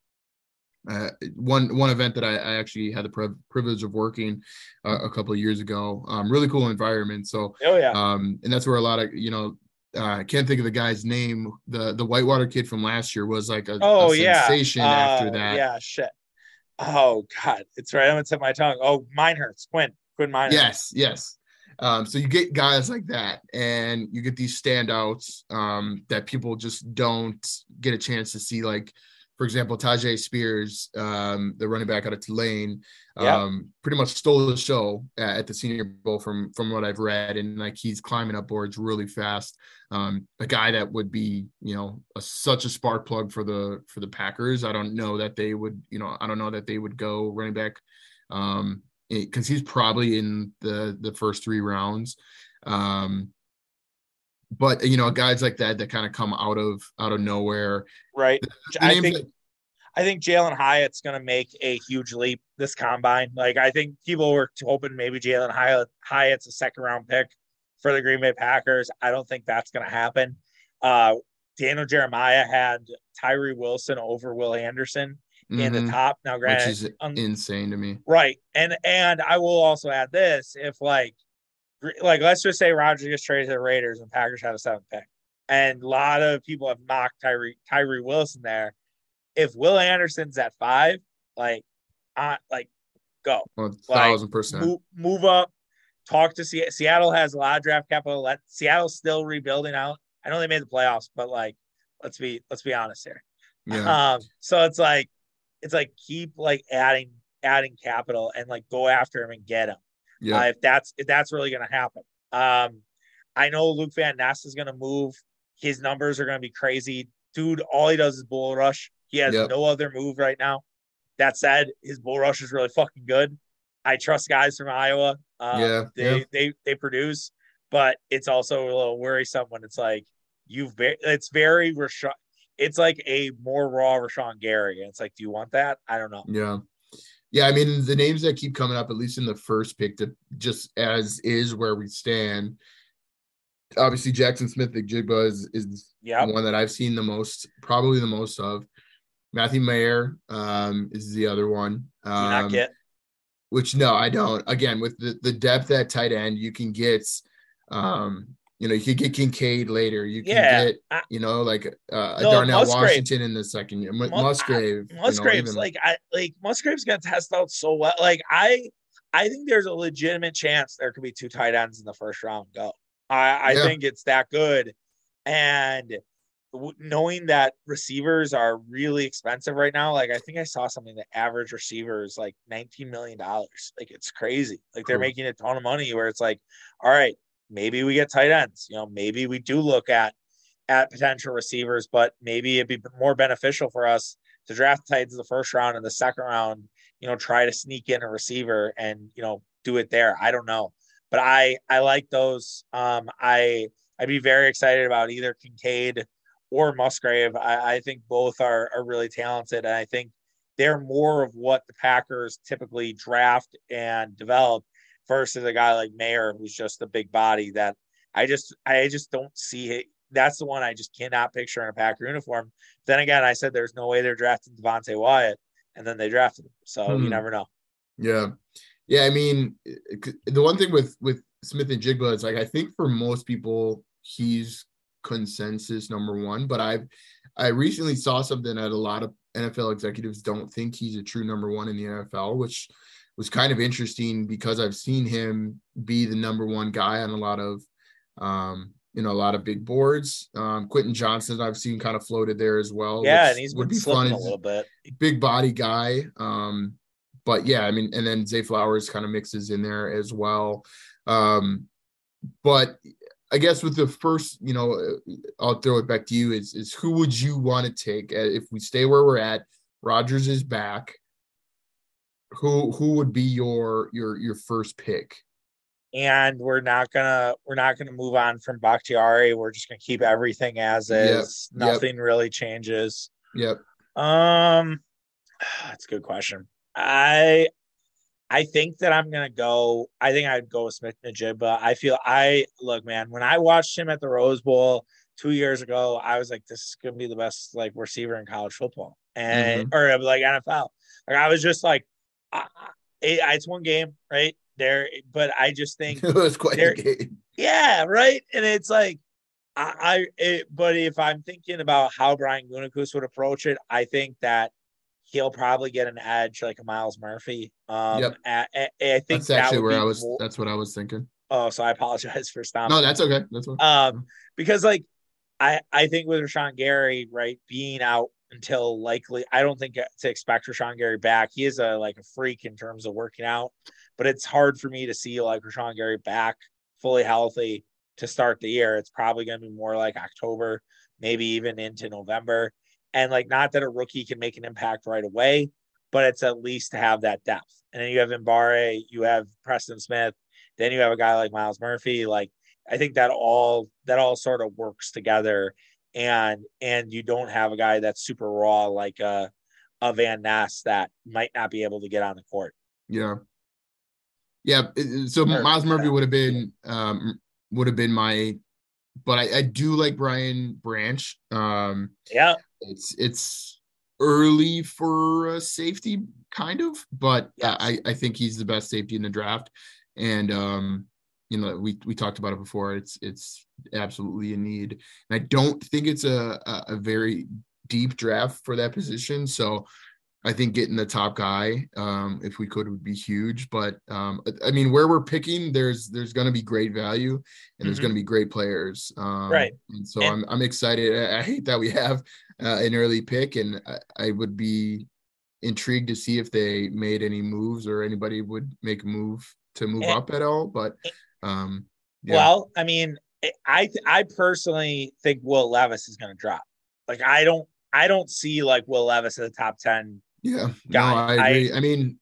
uh, one one event that I, I actually had the privilege of working uh, a couple of years ago. Um, really cool environment. So, oh yeah. Um, and that's where a lot of you know uh, I can't think of the guy's name. The the Whitewater kid from last year was like a, oh, a sensation yeah. after that. Yeah, shit. Oh God, it's right on the tip of my tongue. Oh, mine hurts. Quinn. Quinn. Yes, yes. Um, so you get guys like that, and you get these standouts um, that people just don't get a chance to see. Like, for example, Tyjae Spears, um, the running back out of Tulane, um, pretty much stole the show at, at, the Senior Bowl from from what I've read, and like he's climbing up boards really fast. Um, a guy that would be, you know, a, such a spark plug for the for the Packers. I don't know that they would, you know, I don't know that they would go running back um, because he's probably in the the first three rounds. Um, but you know, guys like that that kind of come out of out of nowhere, right? The, the I think. That, I think Jalin Hyatt's going to make a huge leap this combine. Like I think people were hoping maybe Jalin Hyatt, Hyatt's a second round pick for the Green Bay Packers. I don't think that's going to happen. Uh, Daniel Jeremiah had Tyree Wilson over Will Anderson mm-hmm. in the mm-hmm. top. Now, granted, which is um, insane to me, right? And and I will also add this: if like like let's just say Rodgers gets traded to the Raiders and Packers have a seventh pick, and a lot of people have mocked Tyree Tyree Wilson there. If Will Anderson's at five, like, uh, like go well, thousand percent move, move up, talk to Se- Seattle has a lot of draft capital. Let Seattle's still rebuilding out. I know they made the playoffs, but like, let's be let's be honest here. Yeah. Um, so it's like it's like keep like adding adding capital and like go after him and get him. Yeah. Uh, if that's if that's really gonna happen. Um, I know Luke Van Ness is gonna move. His numbers are gonna be crazy. Dude, all he does is bull rush. He has yep. no other move right now. That said, his bull rush is really fucking good. I trust guys from Iowa. Um, yeah, they, yeah. they they produce, but it's also a little worrisome when it's like you've it's very Rashan. It's like a more raw Rashan Gary, and it's like, do you want that? I don't know. Yeah, yeah. I mean, the names that keep coming up, at least in the first pick, to just as is where we stand. Obviously, Jackson Smith-Njigba is is yep. one that I've seen the most, probably the most of. Matthew Mayer um, is the other one. Um, not get? Which no, I don't. Again, with the, the depth at tight end, you can get um, you know, you could get Kincaid later. You can yeah, get, you know, like uh, no, Darnell Musgrave. Washington in the second year. M- Musgrave. I, Musgrave's you know, like I like Musgrave's gonna test out so well. Like I I think there's a legitimate chance there could be two tight ends in the first round go. I, I yeah. think it's that good. And knowing that receivers are really expensive right now, like I think I saw something that average receivers like $19 million. Like it's crazy. Like they're cool. making a ton of money where it's like, all right, maybe we get tight ends. You know, maybe we do look at at potential receivers, but maybe it'd be more beneficial for us to draft tight ends the first round and the second round, you know, try to sneak in a receiver and, you know, do it there. I don't know. But I I like those. Um I I'd be very excited about either Kincaid or Musgrave. I, I think both are, are really talented. And I think they're more of what the Packers typically draft and develop versus a guy like Mayer, who's just a big body that I just I just don't see it. That's the one I just cannot picture in a Packer uniform. Then again, I said there's no way they're drafting Devonte Wyatt, and then they drafted him. So hmm. you never know. Yeah, yeah. I mean, the one thing with with Smith-Njigba is like I think for most people he's consensus number one. But I've I recently saw something that a lot of NFL executives don't think he's a true number one in the NFL, which was kind of interesting because I've seen him be the number one guy on a lot of um, you know, a lot of big boards. Um, Quentin Johnston, I've seen kind of floated there as well. Yeah, and he's would be fun a little bit. Big body guy. Um, but yeah, I mean, and then Zay Flowers kind of mixes in there as well. Um, but I guess with the first, you know, I'll throw it back to you. Is is who would you want to take uh, if we stay where we're at? Rodgers is back. Who who would be your your your first pick? And we're not gonna we're not gonna move on from Bakhtiari. We're just gonna keep everything as is. Yep. Nothing yep. really changes. Yep. Um, that's a good question. I I think that I'm gonna go. I think I'd go with Smith-Njigba. I feel I look, man. When I watched him at the Rose Bowl two years ago, I was like, this is gonna be the best like receiver in college football and mm-hmm. or like NFL. Like I was just like, I, it, it's one game, right there, but I just think it was quite a game. Yeah, right. And it's like I, I it, but if I'm thinking about how Brian Gutekunst would approach it, I think that he'll probably get an edge like a Myles Murphy. Um, yep. I, I, I think that's actually that where I was. More... That's what I was thinking. Oh, so I apologize for stopping. No, that's okay. That's okay. Um, because like I I think with Rashan Gary, right, being out until likely, I don't think uh, to expect Rashan Gary back. He is a like a freak in terms of working out, but it's hard for me to see like Rashan Gary back fully healthy to start the year. It's probably going to be more like October, maybe even into November. And like, not that a rookie can make an impact right away, but it's at least to have that depth. And then you have Mbare, you have Preston Smith, then you have a guy like Myles Murphy. Like, I think that all that all sort of works together, and and you don't have a guy that's super raw like a a Van Ness that might not be able to get on the court. Yeah, yeah. So Myles Murphy would have been um, would have been my, but I, I do like Brian Branch. Um, yeah, it's it's early for a safety, kind of, but yes. I I think he's the best safety in the draft, and um, you know we we talked about it before. It's it's absolutely a need, and I don't think it's a a, a very deep draft for that position. So I think getting the top guy, um, if we could, would be huge. But um, I mean, where we're picking, there's there's going to be great value, and mm-hmm. there's going to be great players. Um, right. And so and- I'm I'm excited. I, I, hate that we have uh, an early pick, and I, I, would be intrigued to see if they made any moves or anybody would make a move to move and- up at all. But um, yeah. well, I mean, I I personally think Will Levis is going to drop. Like I don't I don't see like Will Levis as a top ten yeah, guy. no, I agree. I, I, mean,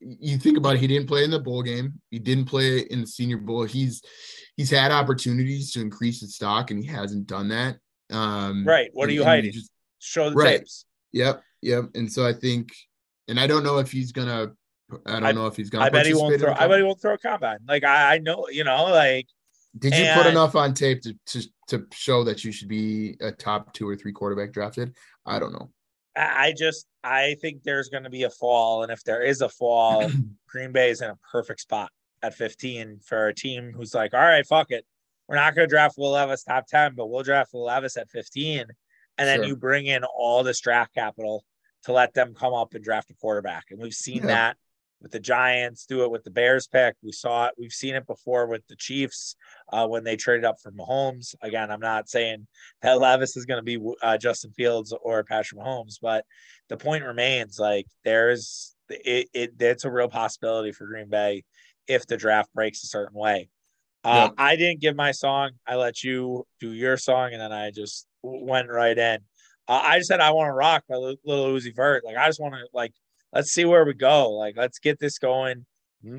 you think about it, he didn't play in the bowl game. He didn't play in the Senior Bowl. He's he's had opportunities to increase his stock, and he hasn't done that. Um, right. What are you hiding? Just, Show the right. tapes. Yep. Yep. And so I think, and I don't know if he's gonna. I don't I, know if he's gonna. I bet he won't throw. I bet he won't throw a combine. Like I, I know, you know, like. Did you put enough on tape to, to to show that you should be a top two or three quarterback drafted? I don't know. I just I think there's going to be a fall, and if there is a fall, Green Bay is in a perfect spot at 15 for a team who's like, all right, fuck it, we're not going to draft Will Levis top 10, but we'll draft Will Levis at 15, and then sure. you bring in all this draft capital to let them come up and draft a quarterback, and we've seen yeah. that with the Giants, do it with the Bears pick. We saw it. We've seen it before with the Chiefs uh, when they traded up for Mahomes. Again, I'm not saying that Levis is going to be uh, Justin Fields or Patrick Mahomes, but the point remains like there's it, it. It's a real possibility for Green Bay if the draft breaks a certain way. Uh, yep. I didn't give my song. I let you do your song, and then I just went right in. Uh, I just said I want to rock by Lil Uzi Vert. Like I just want to like let's see where we go. Like, let's get this going.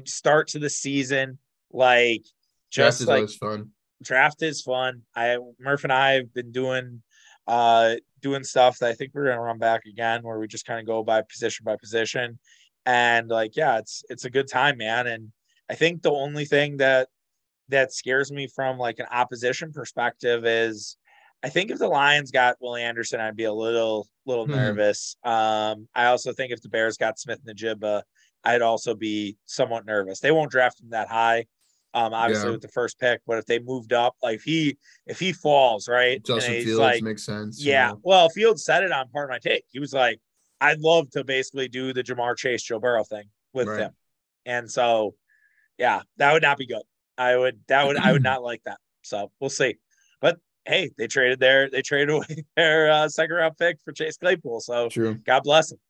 Start to the season. Like, just draft like fun. Draft is fun. I Murph and I have been doing uh doing stuff that I think we're gonna run back again where we just kind of go by position by position. And like, yeah, it's it's a good time, man. And I think the only thing that that scares me from like an opposition perspective is I think if the Lions got Willie Anderson, I'd be a little little hmm. nervous. Um, I also think if the Bears got Smith-Njigba, I'd also be somewhat nervous. They won't draft him that high, um, obviously yeah. with the first pick. But if they moved up, like if he if he falls right, Justin Fields like, makes sense. Yeah, you know? well, Fields said it on part of my take. He was like, "I'd love to basically do the Ja'Marr Chase, Joe Burrow thing with right. him," and so yeah, that would not be good. I would that would I would not like that. So we'll see. Hey, they traded their they traded away their uh, second round pick for Chase Claypool. So True. God bless them.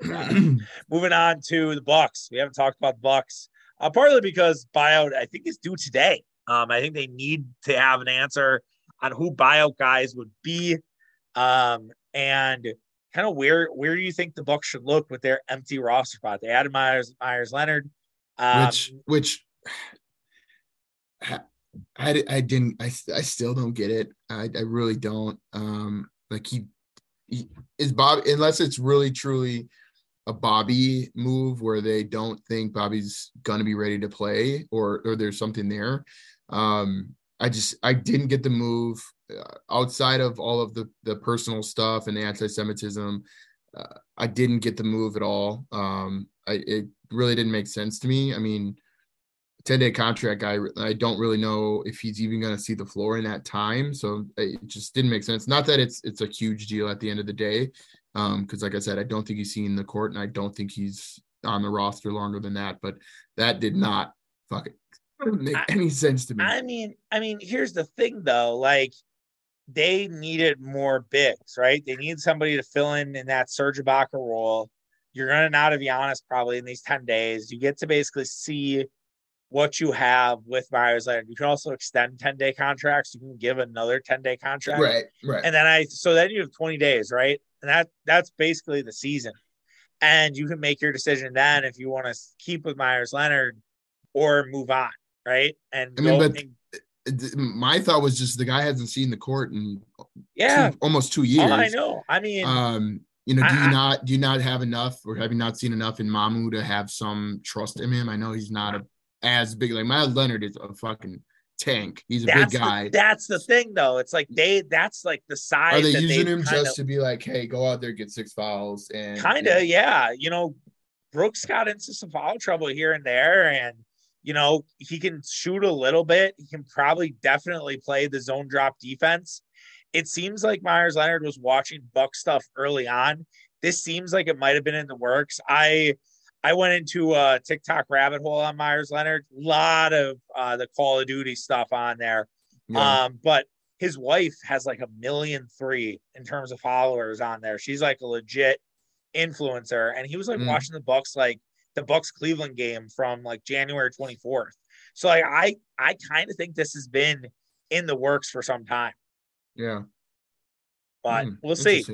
Uh, moving on to the Bucks. We haven't talked about the Bucks. Uh, partly because buyout I think is due today. Um, I think they need to have an answer on who buyout guys would be, um, and kind of where where do you think the Bucks should look with their empty roster spot? They added Meyers Meyers Leonard, um, which which I, I didn't I, I still don't get it. I, I really don't. Um like he, he is Bob unless it's really truly a Bobby move where they don't think Bobby's gonna be ready to play or or there's something there. Um I just I didn't get the move uh, outside of all of the the personal stuff and the anti-Semitism uh, I didn't get the move at all. Um I it really didn't make sense to me. I mean 10 day contract guy. I don't really know if he's even going to see the floor in that time. So it just didn't make sense. Not that it's it's a huge deal at the end of the day, um, because like I said, I don't think he's seen the court, and I don't think he's on the roster longer than that. But that did not fucking make I, any sense to me. I mean, I mean, here's the thing though, like they needed more bigs, right? They need somebody to fill in in that Serge Ibaka role. You're gonna not to be honest, probably in these 10 days. You get to basically see what you have with Meyers Leonard. You can also extend 10 day contracts. You can give another 10 day contract. Right. Right. And then I, so then you have 20 days, right? And that, that's basically the season. And you can make your decision then if you want to keep with Meyers Leonard or move on. Right. And I mean, but my thought was just the guy hasn't seen the court in yeah, two, almost two years. Oh, I know. I mean, um, you know, do I, you not do you not have enough, or have you not seen enough in Mamu to have some trust in him? I know he's not a as big. Like Miles Leonard is a fucking tank. He's a that's big guy. The, that's the thing, though. It's like they. That's like the size. Are they using him just of, to be like, hey, go out there, get six fouls, and kind of, yeah. You know, Brooks got into some foul trouble here and there, and you know he can shoot a little bit. He can probably definitely play the zone drop defense. It seems like Meyers Leonard was watching Buck stuff early on this seems like it might have been in the works. I I went into a TikTok rabbit hole on Meyers Leonard. A lot of uh, the Call of Duty stuff on there. Yeah. Um, but his wife has like a million three in terms of followers on there. She's like a legit influencer. And he was like mm. watching the Bucks like the Bucks Cleveland game from like January 24th. So like I I kind of think this has been in the works for some time. Yeah. But mm, we'll see.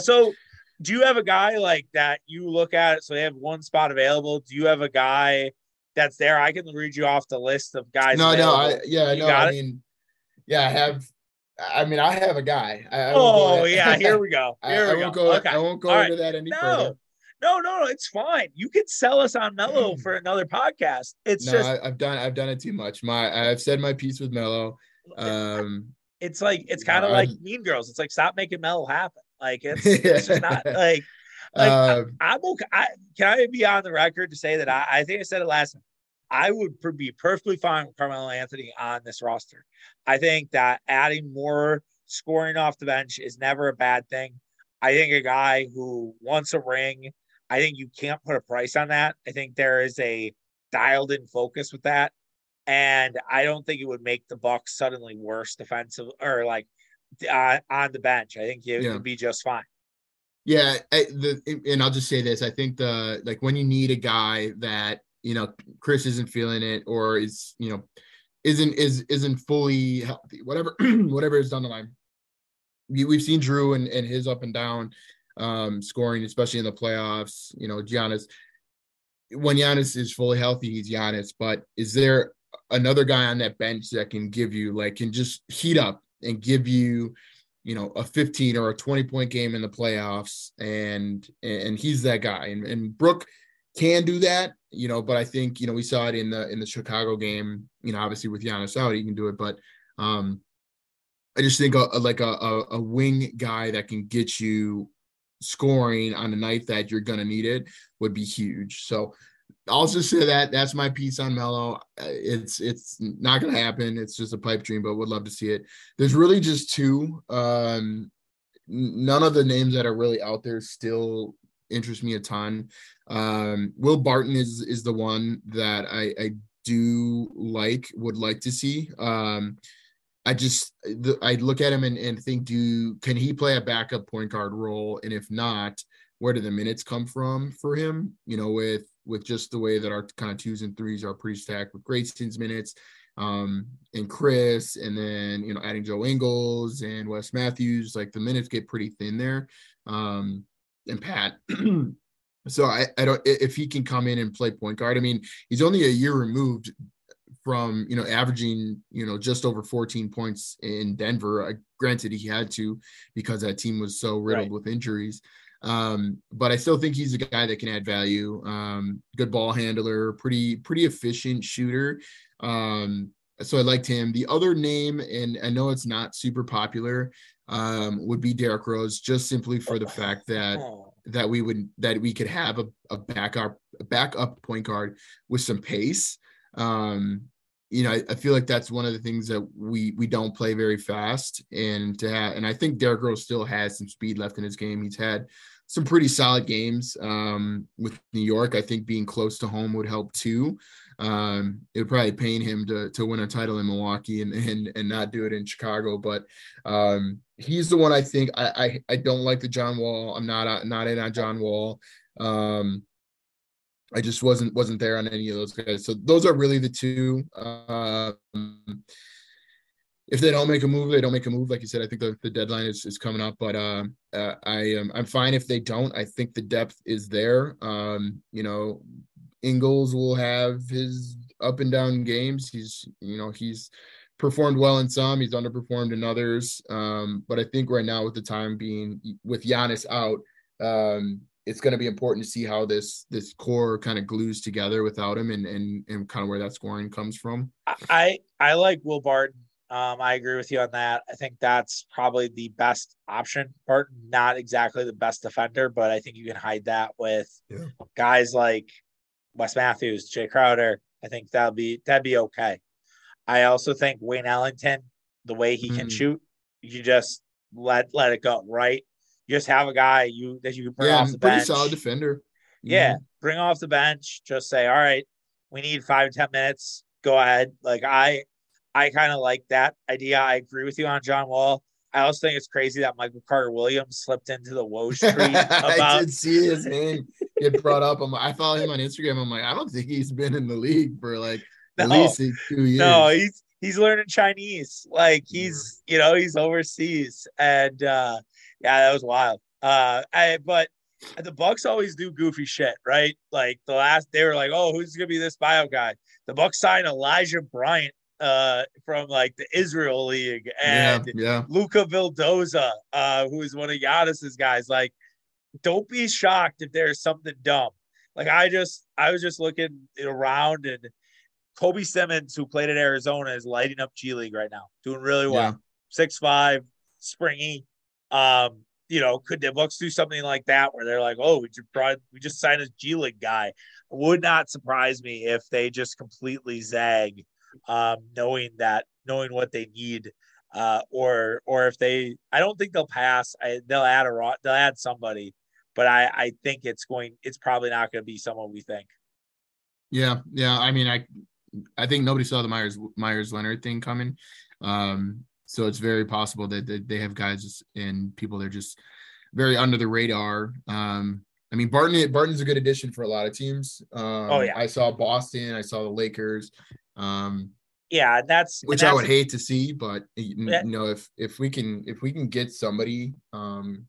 So do you have a guy like that you look at it? So they have one spot available. Do you have a guy that's there? I can read you off the list of guys. No, available. no, I, yeah, you no, I it? mean, yeah, I have. I mean, I have a guy. I, oh yeah, here we go. Here I, we I won't go. okay. I won't go All into right. that any no. further. No, no, no, it's fine. You can sell us on Melo for another podcast. It's no, just I, have done I've done it too much. My I've said my piece with Melo. Um it's like it's kind of like Mean Girls. It's like stop making Melo happen. Like it's, it's just not like like um, I, am okay. I, can I be on the record to say that I, I think I said it last time. I would be perfectly fine with Carmelo Anthony on this roster. I think that adding more scoring off the bench is never a bad thing. I think a guy who wants a ring, I think you can't put a price on that. I think there is a dialed in focus with that. And I don't think it would make the Bucks suddenly worse defensive or like uh, on the bench. I think it yeah. would be just fine. Yeah, I, the and I'll just say this: I think the like when you need a guy that you know Khris isn't feeling it or is you know isn't is isn't fully healthy, whatever whatever is down the line. We, we've seen Jrue and, and his up and down um, scoring, especially in the playoffs. You know, Giannis. When Giannis is fully healthy, he's Giannis. But is there another guy on that bench that can give you like can just heat up and give you you know a 15 or a 20 point game in the playoffs. And and he's that guy. And, and Brook can do that you know but I think you know we saw it in the in the Chicago game you know obviously with Giannis out he can do it. But um I just think a, a like a, a, wing guy that can get you scoring on a night that you're going to need it would be huge. So I'll just say that that's my piece on Melo. Uh, it's it's not gonna happen. It's just a pipe dream, but would love to see it. There's really just two. Um, none of the names that are really out there still interest me a ton. Um, Will Barton is is the one that I, I do like, would like to see. Um, I just I look at him and, and think, do can he play a backup point guard role? And if not, where do the minutes come from for him? You know, with with just the way that our kind of twos and threes are pretty stacked with Grayson's minutes um, and Khris, and then you know adding Joe Ingles and Wes Matthews, like the minutes get pretty thin there. Um, and Pat. so I, I don't if he can come in and play point guard. I mean, he's only a year removed from you know averaging you know just over 14 points in Denver. Uh, granted, he had to because that team was so riddled right. with injuries. Um, but I still think he's a guy that can add value. Um, good ball handler, pretty pretty efficient shooter. Um, so I liked him. The other name, and I know it's not super popular, um, would be Derrick Rose, just simply for the fact that that we would that we could have a, a backup a backup point guard with some pace. Um, you know, I, I, feel like that's one of the things that we we don't play very fast, and to have, and I think Derrick Rose still has some speed left in his game. He's had some pretty solid games um, with New York. I think being close to home would help too. Um, it would probably pain him to to win a title in Milwaukee and and and not do it in Chicago, but um, he's the one I think I, I, I don't like the John Wall. I'm not not in on John Wall. Um, I just wasn't wasn't there on any of those guys. So those are really the two. Um, if they don't make a move, they don't make a move. Like you said, I think the, the deadline is, is coming up, but uh, uh, I am I'm fine if they don't. I think the depth is there. Um, you know, Ingles will have his up and down games. He's you know he's performed well in some, he's underperformed in others. Um, but I think right now with the time being with Giannis out, um, it's going to be important to see how this this core kind of glues together without him and and and kind of where that scoring comes from. I I like Will Barton. Um, I agree with you on that. I think that's probably the best option. Barton, not exactly the best defender, but I think you can hide that with yeah. guys like Wes Matthews, Jae Crowder. I think that'll be that'd be okay. I also think Wayne Ellington, the way he can mm. shoot, you just let let it go, right? You just have a guy you that you can bring yeah, off the pretty bench. solid defender. Yeah, bring off the bench. Just say, all right, we need five ten minutes. Go ahead. Like I, I kind of like that idea. I agree with you on John Wall. I also think it's crazy that Michael Carter Williams slipped into the Woj tweet I did see his name get brought up. I'm, I follow him on Instagram. I'm like, I don't think he's been in the league for like at No. least two years. no, he's he's learning Chinese. Like he's you know he's overseas, and uh yeah, that was wild. Uh, I but the Bucks always do goofy shit, right? Like the last they were like, oh, who's gonna be this bio guy? The Bucks signed Elijah Bryant uh from like the Israel League yeah, and yeah. Luca Vildoza, uh, who is one of Giannis's guys. Like, don't be shocked if there's something dumb. Like I just I was just looking around and Kobe Simmons, who played at Arizona, is lighting up G League right now, doing really well. Yeah. Six five, springy. Um, you know, could the Bucks do something like that where they're like, oh, we just brought we just signed a G League guy? Would not surprise me if they just completely zag, um, knowing that knowing what they need. Uh, or or if they, I don't think they'll pass. I, they'll add a they'll add somebody, but I I think it's going. It's probably not going to be someone we think. Yeah, yeah. I mean, I I think nobody saw the Meyers Meyers Leonard thing coming. Um, so it's very possible that, that they have guys and people that are just very under the radar. Um, I mean, Barton Barton's a good addition for a lot of teams. Um, Oh, yeah. I saw Boston, I saw the Lakers, um, Yeah, that's which and I would hate to see, but you Yeah. know, if if we can if we can get somebody, um,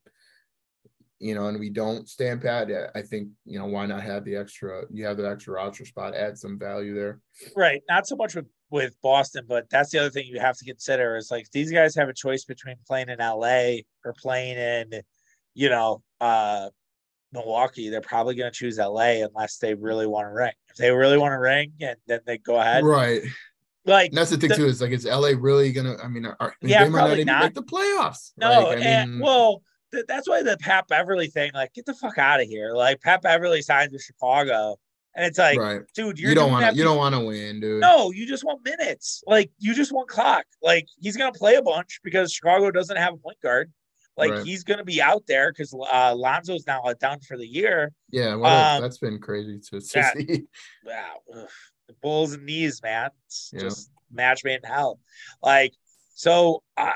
you know, and we don't stand pat, I think you know why not have the extra? You have the extra roster spot, add some value there. Right. Not so much with with Boston, but that's the other thing you have to consider is like these guys have a choice between playing in LA or playing in, you know, uh Milwaukee. They're probably going to choose LA unless they really want to ring. If they really want to ring, and then they go ahead. Right. Like And that's the thing The- too. Is like, is LA really gonna? I mean, are, I mean, Yeah, they might probably not even not. make the playoffs. no, Like, and mean, well, th- that's why the Pat Beverley thing. Like, get the fuck out of here. Like Pat Beverley signed with Chicago, and it's like, right. dude, you're You don't want to. You don't want to win, dude. No, you just want minutes. Like you just want clock. Like he's gonna play a bunch because Chicago doesn't have a point guard. Like Right. he's gonna be out there because uh, Lonzo's now down for the year. Yeah. Well, Um, that's been crazy to, to yeah. see. Wow, ugh. the Bulls and knees, man. It's Yeah. just match made in hell. Like so, I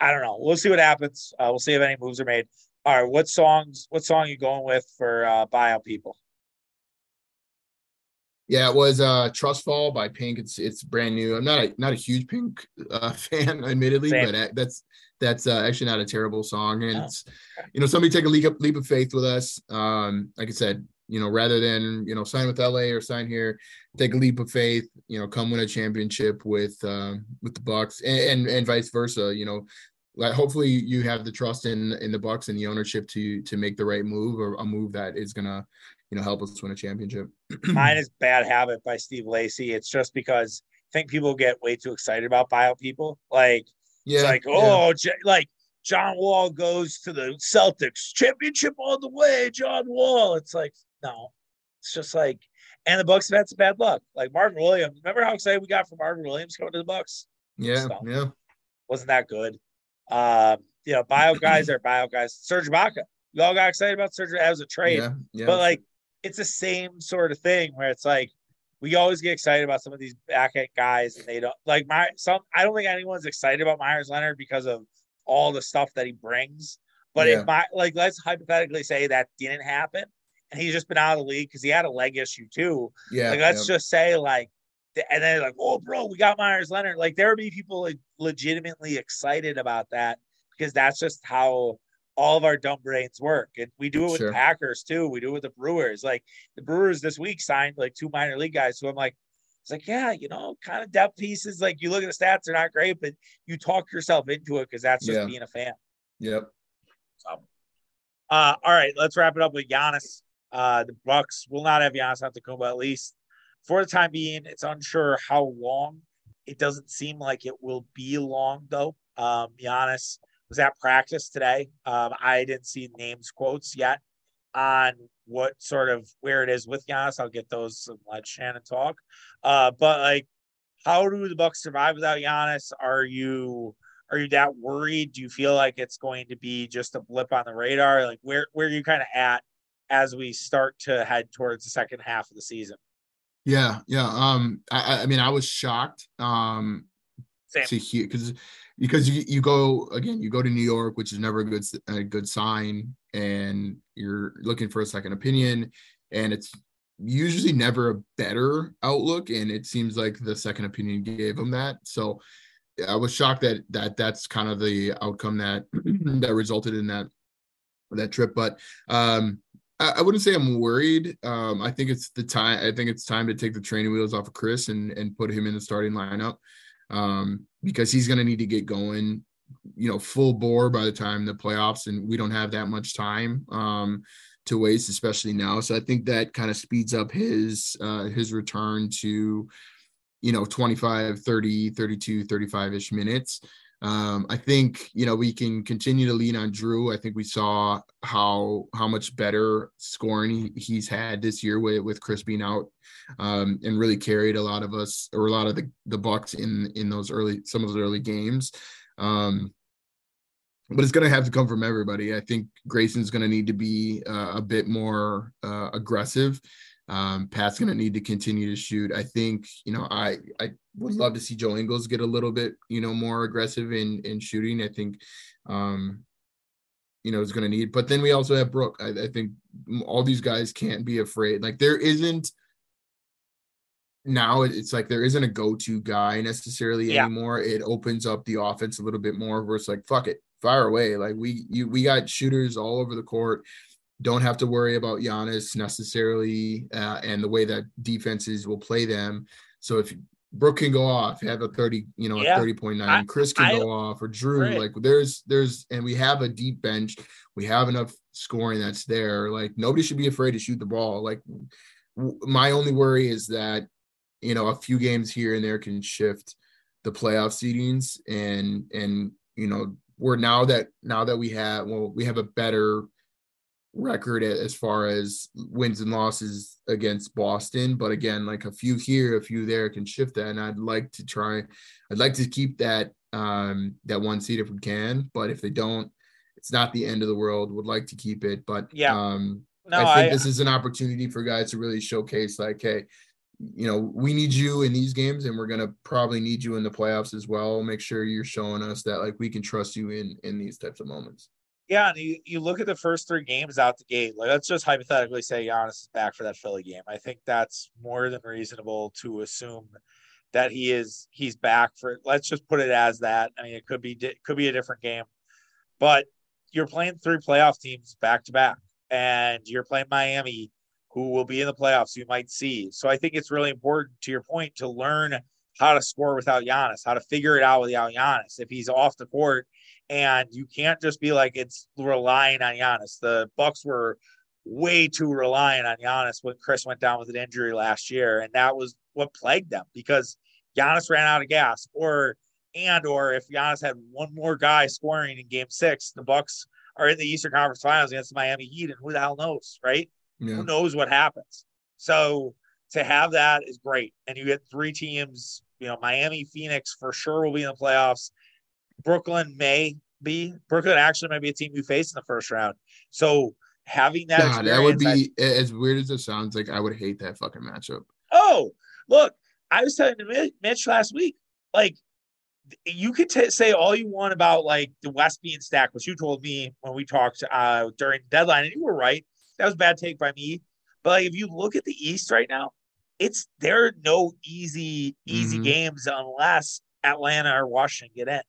I don't know. We'll see what happens. Uh, we'll see if any moves are made. All right, what songs? What song you going with for uh, buyout people? Yeah, it was uh Trust Fall by Pink. It's it's brand new. I'm not a not a huge Pink uh, fan, admittedly, Same. but uh, that's that's uh, actually not a terrible song. And Oh, it's you know somebody take a leap of, leap of faith with us. Um, like I said, you know, rather than you know sign with LA or sign here, take a leap of faith. You know, come win a championship with um, with the Bucks and, and and vice versa. You know, like hopefully you have the trust in in the Bucks and the ownership to to make the right move or a move that is gonna you know help us win a championship. Mine is Bad Habit by Steve Lacy. It's just because I think people get way too excited about bio people. Like Yeah, it's like, yeah. oh, J- like John Wall goes to the Celtics championship on the way. John Wall. It's like, no, it's just like, and the Bucks have had some bad luck. Like Marvin Williams. Remember how excited we got for Marvin Williams coming to the Bucks? Yeah, stuff. yeah. Wasn't that good? Um, you know, buyout guys are bio guys. Serge Ibaka. We all got excited about Serge as a trade. Yeah, yeah. But like it's the same sort of thing where it's like we always get excited about some of these back end guys and they don't like my some I don't think anyone's excited about Meyers Leonard because of all the stuff that he brings. But Yeah. if my like let's hypothetically say that didn't happen and he's just been out of the league because he had a leg issue too. yeah, Like let's yeah. just say like and then like, oh bro, we got Meyers Leonard. Like there would be people like legitimately excited about that because that's just how all of our dumb brains work. And we do it with Sure. Packers too. We do it with the Brewers. Like the Brewers this week signed like two minor league guys. So I'm like, it's like, yeah, you know, kind of depth pieces. Like you look at the stats, they're not great, but you talk yourself into it because that's just Yeah. being a fan. Yep. So, uh, all right, let's wrap it up with Giannis. Uh, the Bucks will not have Giannis Antetokounmpo at least for the time being. It's unsure how long. It doesn't seem like it will be long though. Um, Giannis was at practice today. Um, I didn't see names quotes yet on what sort of where it is with Giannis. I'll get those and let Shannon talk. Uh, but like, how do the Bucks survive without Giannis? Are you are you that worried? Do you feel like it's going to be just a blip on the radar? Like where where are you kind of at as we start to head towards the second half of the season? Yeah, yeah. Um, I, I mean, I was shocked. Um, Same. to hear because because you, you go again, you go to New York, which is never a good a good sign, and you're looking for a second opinion, and it's usually never a better outlook, and it seems like the second opinion gave them that. So I was shocked that that that's kind of the outcome that that resulted in that that trip. But um, I, I wouldn't say I'm worried. Um, I think it's the time. I think it's time to take the training wheels off of Khris and and put him in the starting lineup um, because he's going to need to get going. You know, full bore by the time the playoffs, and we don't have that much time um, to waste, especially now. So I think that kind of speeds up his uh, his return to you know 25 30 32 35 ish minutes um, I think you know we can continue to lean on Jrue. I think we saw how how much better scoring he's had this year with with Khris being out, um, and really carried a lot of us or a lot of the the Bucks in in those early some of those early games. Um, but it's going to have to come from everybody. I think Grayson's going to need to be uh, a bit more uh, aggressive. Um, Pat's going to need to continue to shoot. I think, you know, I I would love to see Joe Ingles get a little bit, you know, more aggressive in in shooting. I think, um, you know, is going to need. But then we also have Brook. I, I think all these guys can't be afraid. Like there isn't now it's like there isn't a go-to guy necessarily yeah. anymore. It opens up the offense a little bit more where it's like fuck it, fire away. Like we you we got shooters all over the court don't have to worry about Giannis necessarily uh, and the way that defenses will play them. So if Brook can go off, have a 30, you know, yeah. a 30.9, Khris can I, go off or Jrue, right. like there's, there's, and we have a deep bench. We have enough scoring that's there. Like nobody should be afraid to shoot the ball. Like w- my only worry is that, you know, a few games here and there can shift the playoff seedings and, and, you know, we're now that, now that we have, well, we have a better record as far as wins and losses against Boston. But again, like a few here, a few there can shift that. And I'd like to try, I'd like to keep that um that one seed if we can. But if they don't, it's not the end of the world. Would like to keep it. But yeah, um no, I think I, this is an opportunity for guys to really showcase like, hey, you know, we need you in these games and we're gonna probably need you in the playoffs as well. Make sure you're showing us that like we can trust you in in these types of moments. Yeah, and you, you look at the first three games out the gate. Like, let's just hypothetically say Giannis is back for that Philly game. I think that's more than reasonable to assume that he is he's back for. Let's just put it as that. I mean, it could be could be a different game, but you're playing three playoff teams back to back, and you're playing Miami, who will be in the playoffs. You might see. So I think it's really important, to your point, to learn how to score without Giannis, how to figure it out without Giannis. If he's off the court and you can't just be like it's relying on Giannis. The Bucks were way too reliant on Giannis when Khris went down with an injury last year, and that was what plagued them because Giannis ran out of gas, or and or if Giannis had one more guy scoring in Game Six, the Bucks are in the Eastern Conference Finals against the Miami Heat, and who the hell knows, right? Yeah. Who knows what happens? So to have that is great, and you get three teams. You know, Miami, Phoenix for sure will be in the playoffs. Brooklyn may be. Brooklyn actually might be a team you face in the first round. So having that, God, that would be I, as weird as it sounds. Like I would hate that fucking matchup. Oh, look, I was telling Mitch last week, like you could t- say all you want about like the West being stacked, which you told me when we talked uh, during deadline, and you were right. That was bad take by me. But like, if you look at the East right now, it's there are no easy easy mm-hmm. games unless Atlanta or Washington get in.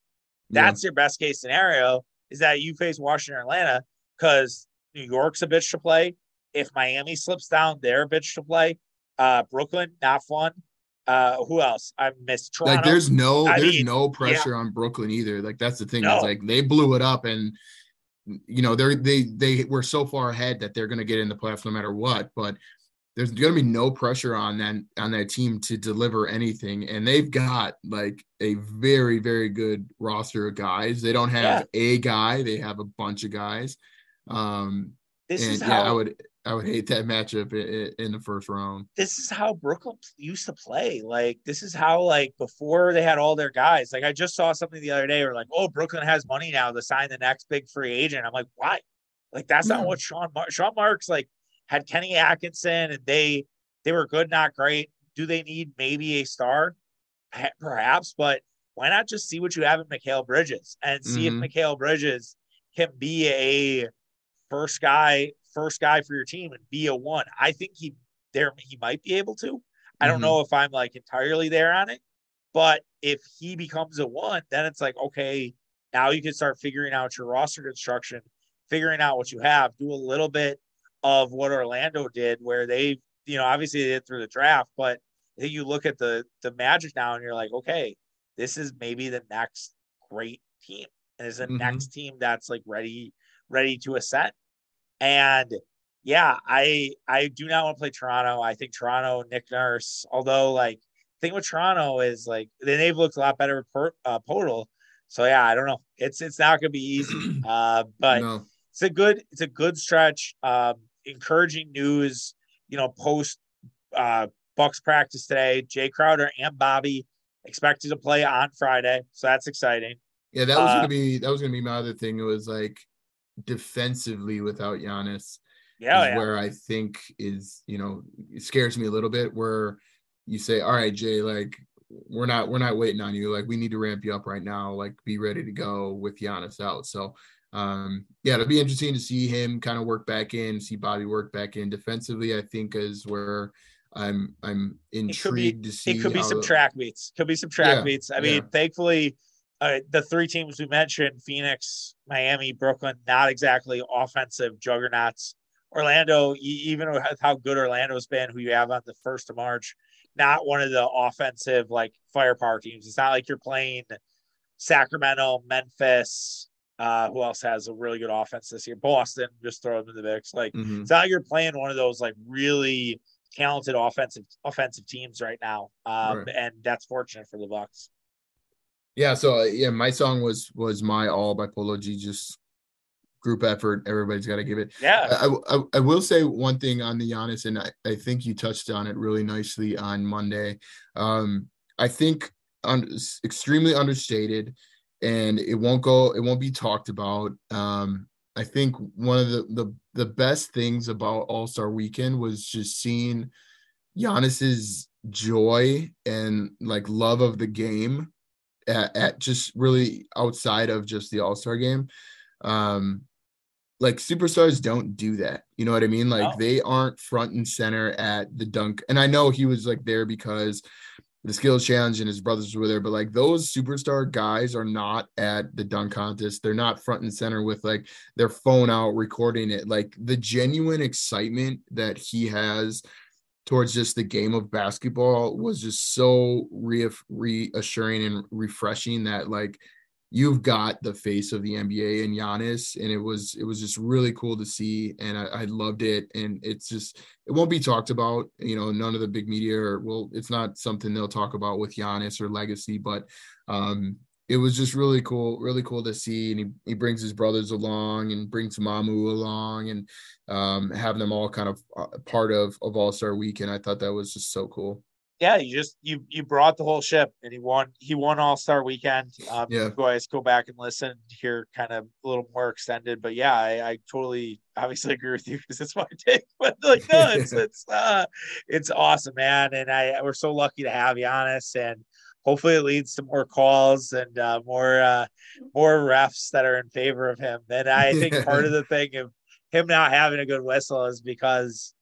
That's yeah. your best case scenario is that you face Washington or Atlanta because New York's a bitch to play. If Miami slips down, they're a bitch to play. Uh, Brooklyn, not fun. Uh, who else? I missed Toronto. Like there's no I there's mean, no pressure yeah. on Brooklyn either. Like that's the thing. No. It's like they blew it up and you know they're they they were so far ahead that they're gonna get in the playoffs no matter what. But there's going to be no pressure on that on that team to deliver anything and they've got like a very very good roster of guys they don't have yeah. a guy they have a bunch of guys um this and is how, yeah i would I would hate that matchup in, in, the first round. This is how Brooklyn used to play. Like this is how like before they had all their guys. Like I just saw something the other day where like, oh, Brooklyn has money now to sign the next big free agent. I'm like, why? Like that's not what Sean Mar- Sean Marks like had Kenny Atkinson and they they were good, not great. Do they need maybe a star? Perhaps, but why not just see what you have in Mikal Bridges and see mm-hmm. if Mikal Bridges can be a first guy, first guy for your team and be a one. I think he there he might be able to. I don't mm-hmm. know if I'm like entirely there on it, but if he becomes a one, then it's like okay, now you can start figuring out your roster construction, figuring out what you have, do a little bit of what Orlando did, where they, you know, obviously they did through the draft, but then you look at the the Magic now and you're like, okay, this is maybe the next great team, and it's the mm-hmm. next team that's like ready ready to ascend. And yeah, I I do not want to play Toronto. I think Toronto, Nick Nurse, although like thing with Toronto is like they've looked a lot better with per, uh. So yeah, I don't know. It's it's not gonna be easy. Uh, but no. it's a good it's a good stretch. Um, encouraging news, you know, post uh Bucks practice today. Jae Crowder and Bobby expected to play on Friday, so that's exciting. Yeah, that was uh, gonna be that was gonna be my other thing. It was like defensively without Giannis. Yeah, yeah. where I think is you know it scares me a little bit. Where you say, "All right, Jae, like we're not we're not waiting on you. Like we need to ramp you up right now. Like be ready to go with Giannis out." So um yeah, it'll be interesting to see him kind of work back in, see Bobby work back in defensively. I think is where I'm I'm intrigued be, to see. It could be some track meets. Could be some track yeah, meets. I mean, thankfully, uh, the three teams we mentioned: Phoenix, Miami, Brooklyn, not exactly offensive juggernauts. Orlando, even with how good Orlando's been, who you have on the first of March, not one of the offensive like firepower teams. It's not like you're playing Sacramento, Memphis. Uh, who else has a really good offense this year? Boston, just throw them in the mix. Like mm-hmm. it's not like you're playing one of those like really talented offensive offensive teams right now, um, right. and that's fortunate for the Bucks. Yeah, so uh, yeah, my song was was my all by Polo G. Just group effort. Everybody's got to give it. Yeah. I, I, I, will say one thing on the Giannis, and I, I think you touched on it really nicely on Monday. Um, I think un, extremely understated, and it won't go. It won't be talked about. Um, I think one of the the the best things about All Star Weekend was just seeing Giannis's joy and like love of the game at, at just really outside of just the All Star game. Um, like superstars don't do that. You know what I mean? Like no. they aren't front and center at the dunk. And I know he was like there because the skills challenge and his brothers were there, but like those superstar guys are not at the dunk contest. They're not front and center with like their phone out recording it. Like the genuine excitement that he has towards just the game of basketball was just so re- reassuring and refreshing that like you've got the face of the NBA and Giannis, and it was it was just really cool to see, and I, I, loved it. And it's just it won't be talked about, you know, none of the big media or well, it's not something they'll talk about with Giannis or legacy, but um, it was just really cool, really cool to see. And he, he brings his brothers along and brings Mamu along and um, having them all kind of uh, part of of All Star Weekend. I thought that was just so cool yeah, you just you you brought the whole ship, and he won. He won All Star Weekend. Um, yeah, you guys go back and listen here, kind of a little more extended. But yeah, I, I totally obviously agree with you because it's my take. But like, no, it's it's uh, it's awesome, man, and I we're so lucky to have you on us, and hopefully it leads to more calls and uh, more uh, more refs that are in favor of him. And I think part of the thing of him not having a good whistle is because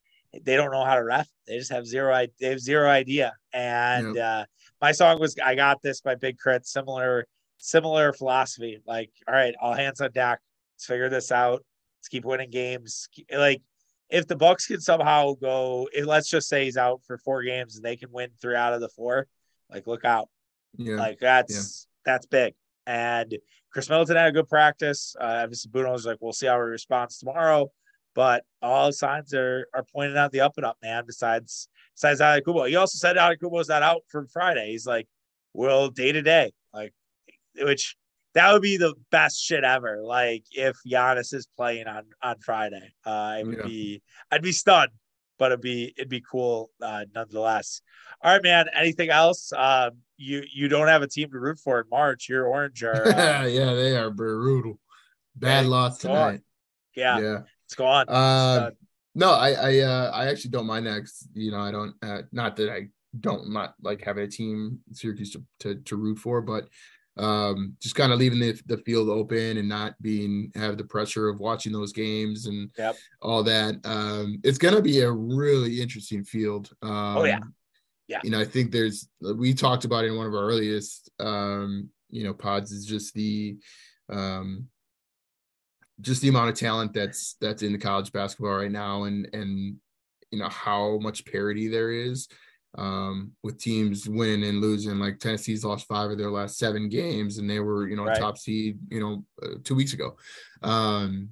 they don't know how to ref. They just have zero. They have zero idea. And yep. uh, my song was "I Got This" by Big Crit. Similar, similar philosophy. Like, all right, all hands on deck. Let's figure this out. Let's keep winning games. Like, if the Bucks can somehow go, if, let's just say he's out for four games and they can win three out of the four. Like, look out. Yeah. Like that's yeah. that's big. And Khris Middleton had a good practice. Uh, obviously, Bruno was like, we'll see how he responds tomorrow. But all signs are are pointing out the up and up, man. Besides besides Antetokounmpo, he also said Antetokounmpo's not out for Friday. He's like, well, day to day, like, which that would be the best shit ever. Like if Giannis is playing on on Friday, uh, I would yeah. be I'd be stunned, but it'd be it'd be cool uh, nonetheless. All right, man. Anything else? Um, you you don't have a team to root for in March. Your Orange are uh, yeah, they are brutal. Bad loss tonight. Yeah, yeah, it's gone. Uh, no, I I uh, I actually don't mind that. You know, I don't. Uh, not that I don't not like having a team Syracuse to, to, to root for, but um, just kind of leaving the, the field open and not being have the pressure of watching those games and yep. all that. Um, it's going to be a really interesting field. Um, oh yeah, yeah. You know, I think there's we talked about in one of our earliest um, you know pods is just the um, just the amount of talent that's that's in the college basketball right now and and you know how much parity there is um, with teams winning and losing. Like Tennessee's lost five of their last seven games, and they were, you know, right. top seed, you know, uh, two weeks ago. Um,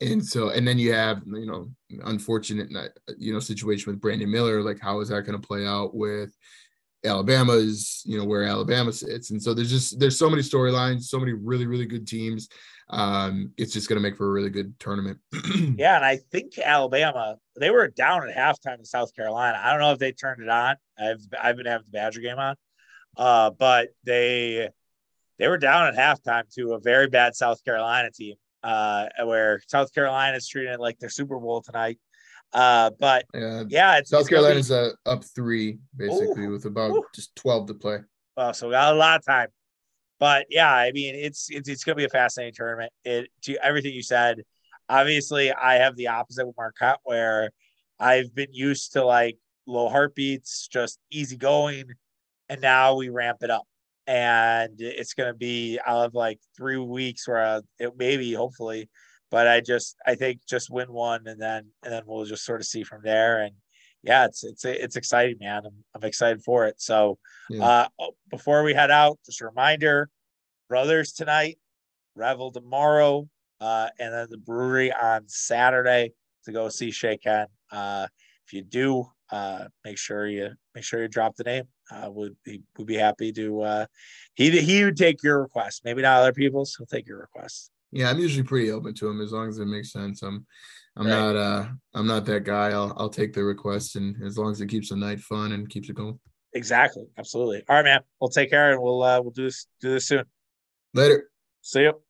and so, and then you have, you know, unfortunate, uh, you know, situation with Brandon Miller. Like, how is that going to play out with Alabama's, you know, where Alabama sits? And so there's just there's so many storylines, so many really really good teams um, it's just to make for a really good tournament. yeah, and I think Alabama they were down at halftime in South Carolina. I don't know if they turned it on. I've I've been having the Badger game on, uh, but they they were down at halftime to a very bad South Carolina team, uh, where South Carolina is treating it like their Super Bowl tonight. Uh, but yeah, yeah it's, South it's Carolina's be... uh, up three basically Ooh. with about Ooh. just twelve to play. Oh, so we got a lot of time. But yeah, I mean, it's it's, it's going to be a fascinating tournament. It to everything you said. Obviously, I have the opposite with Marquette, where I've been used to like low heartbeats, just easy going, and now we ramp it up. And it's going to be, I'll have like three weeks where I, it maybe, hopefully, but I just, I think just win one and then, and then we'll just sort of see from there. And yeah, it's it's it's exciting, man. I'm I'm excited for it. So, yeah. uh, oh, before we head out, just a reminder: Brothers tonight, Revel tomorrow, uh, and then the brewery on Saturday to go see Shay Ken. Uh, if you do, uh, make sure you make sure you drop the name. Uh, would be would be happy to. Uh, he he would take your request. Maybe not other people's. He'll take your request. Yeah, I'm usually pretty open to them as long as it makes sense. I'm I'm right. not uh I'm not that guy. I'll I'll take the request and as long as it keeps the night fun and keeps it going. Exactly. Absolutely. All right, man. We'll take care and we'll uh we'll do this do this soon. Later. See you.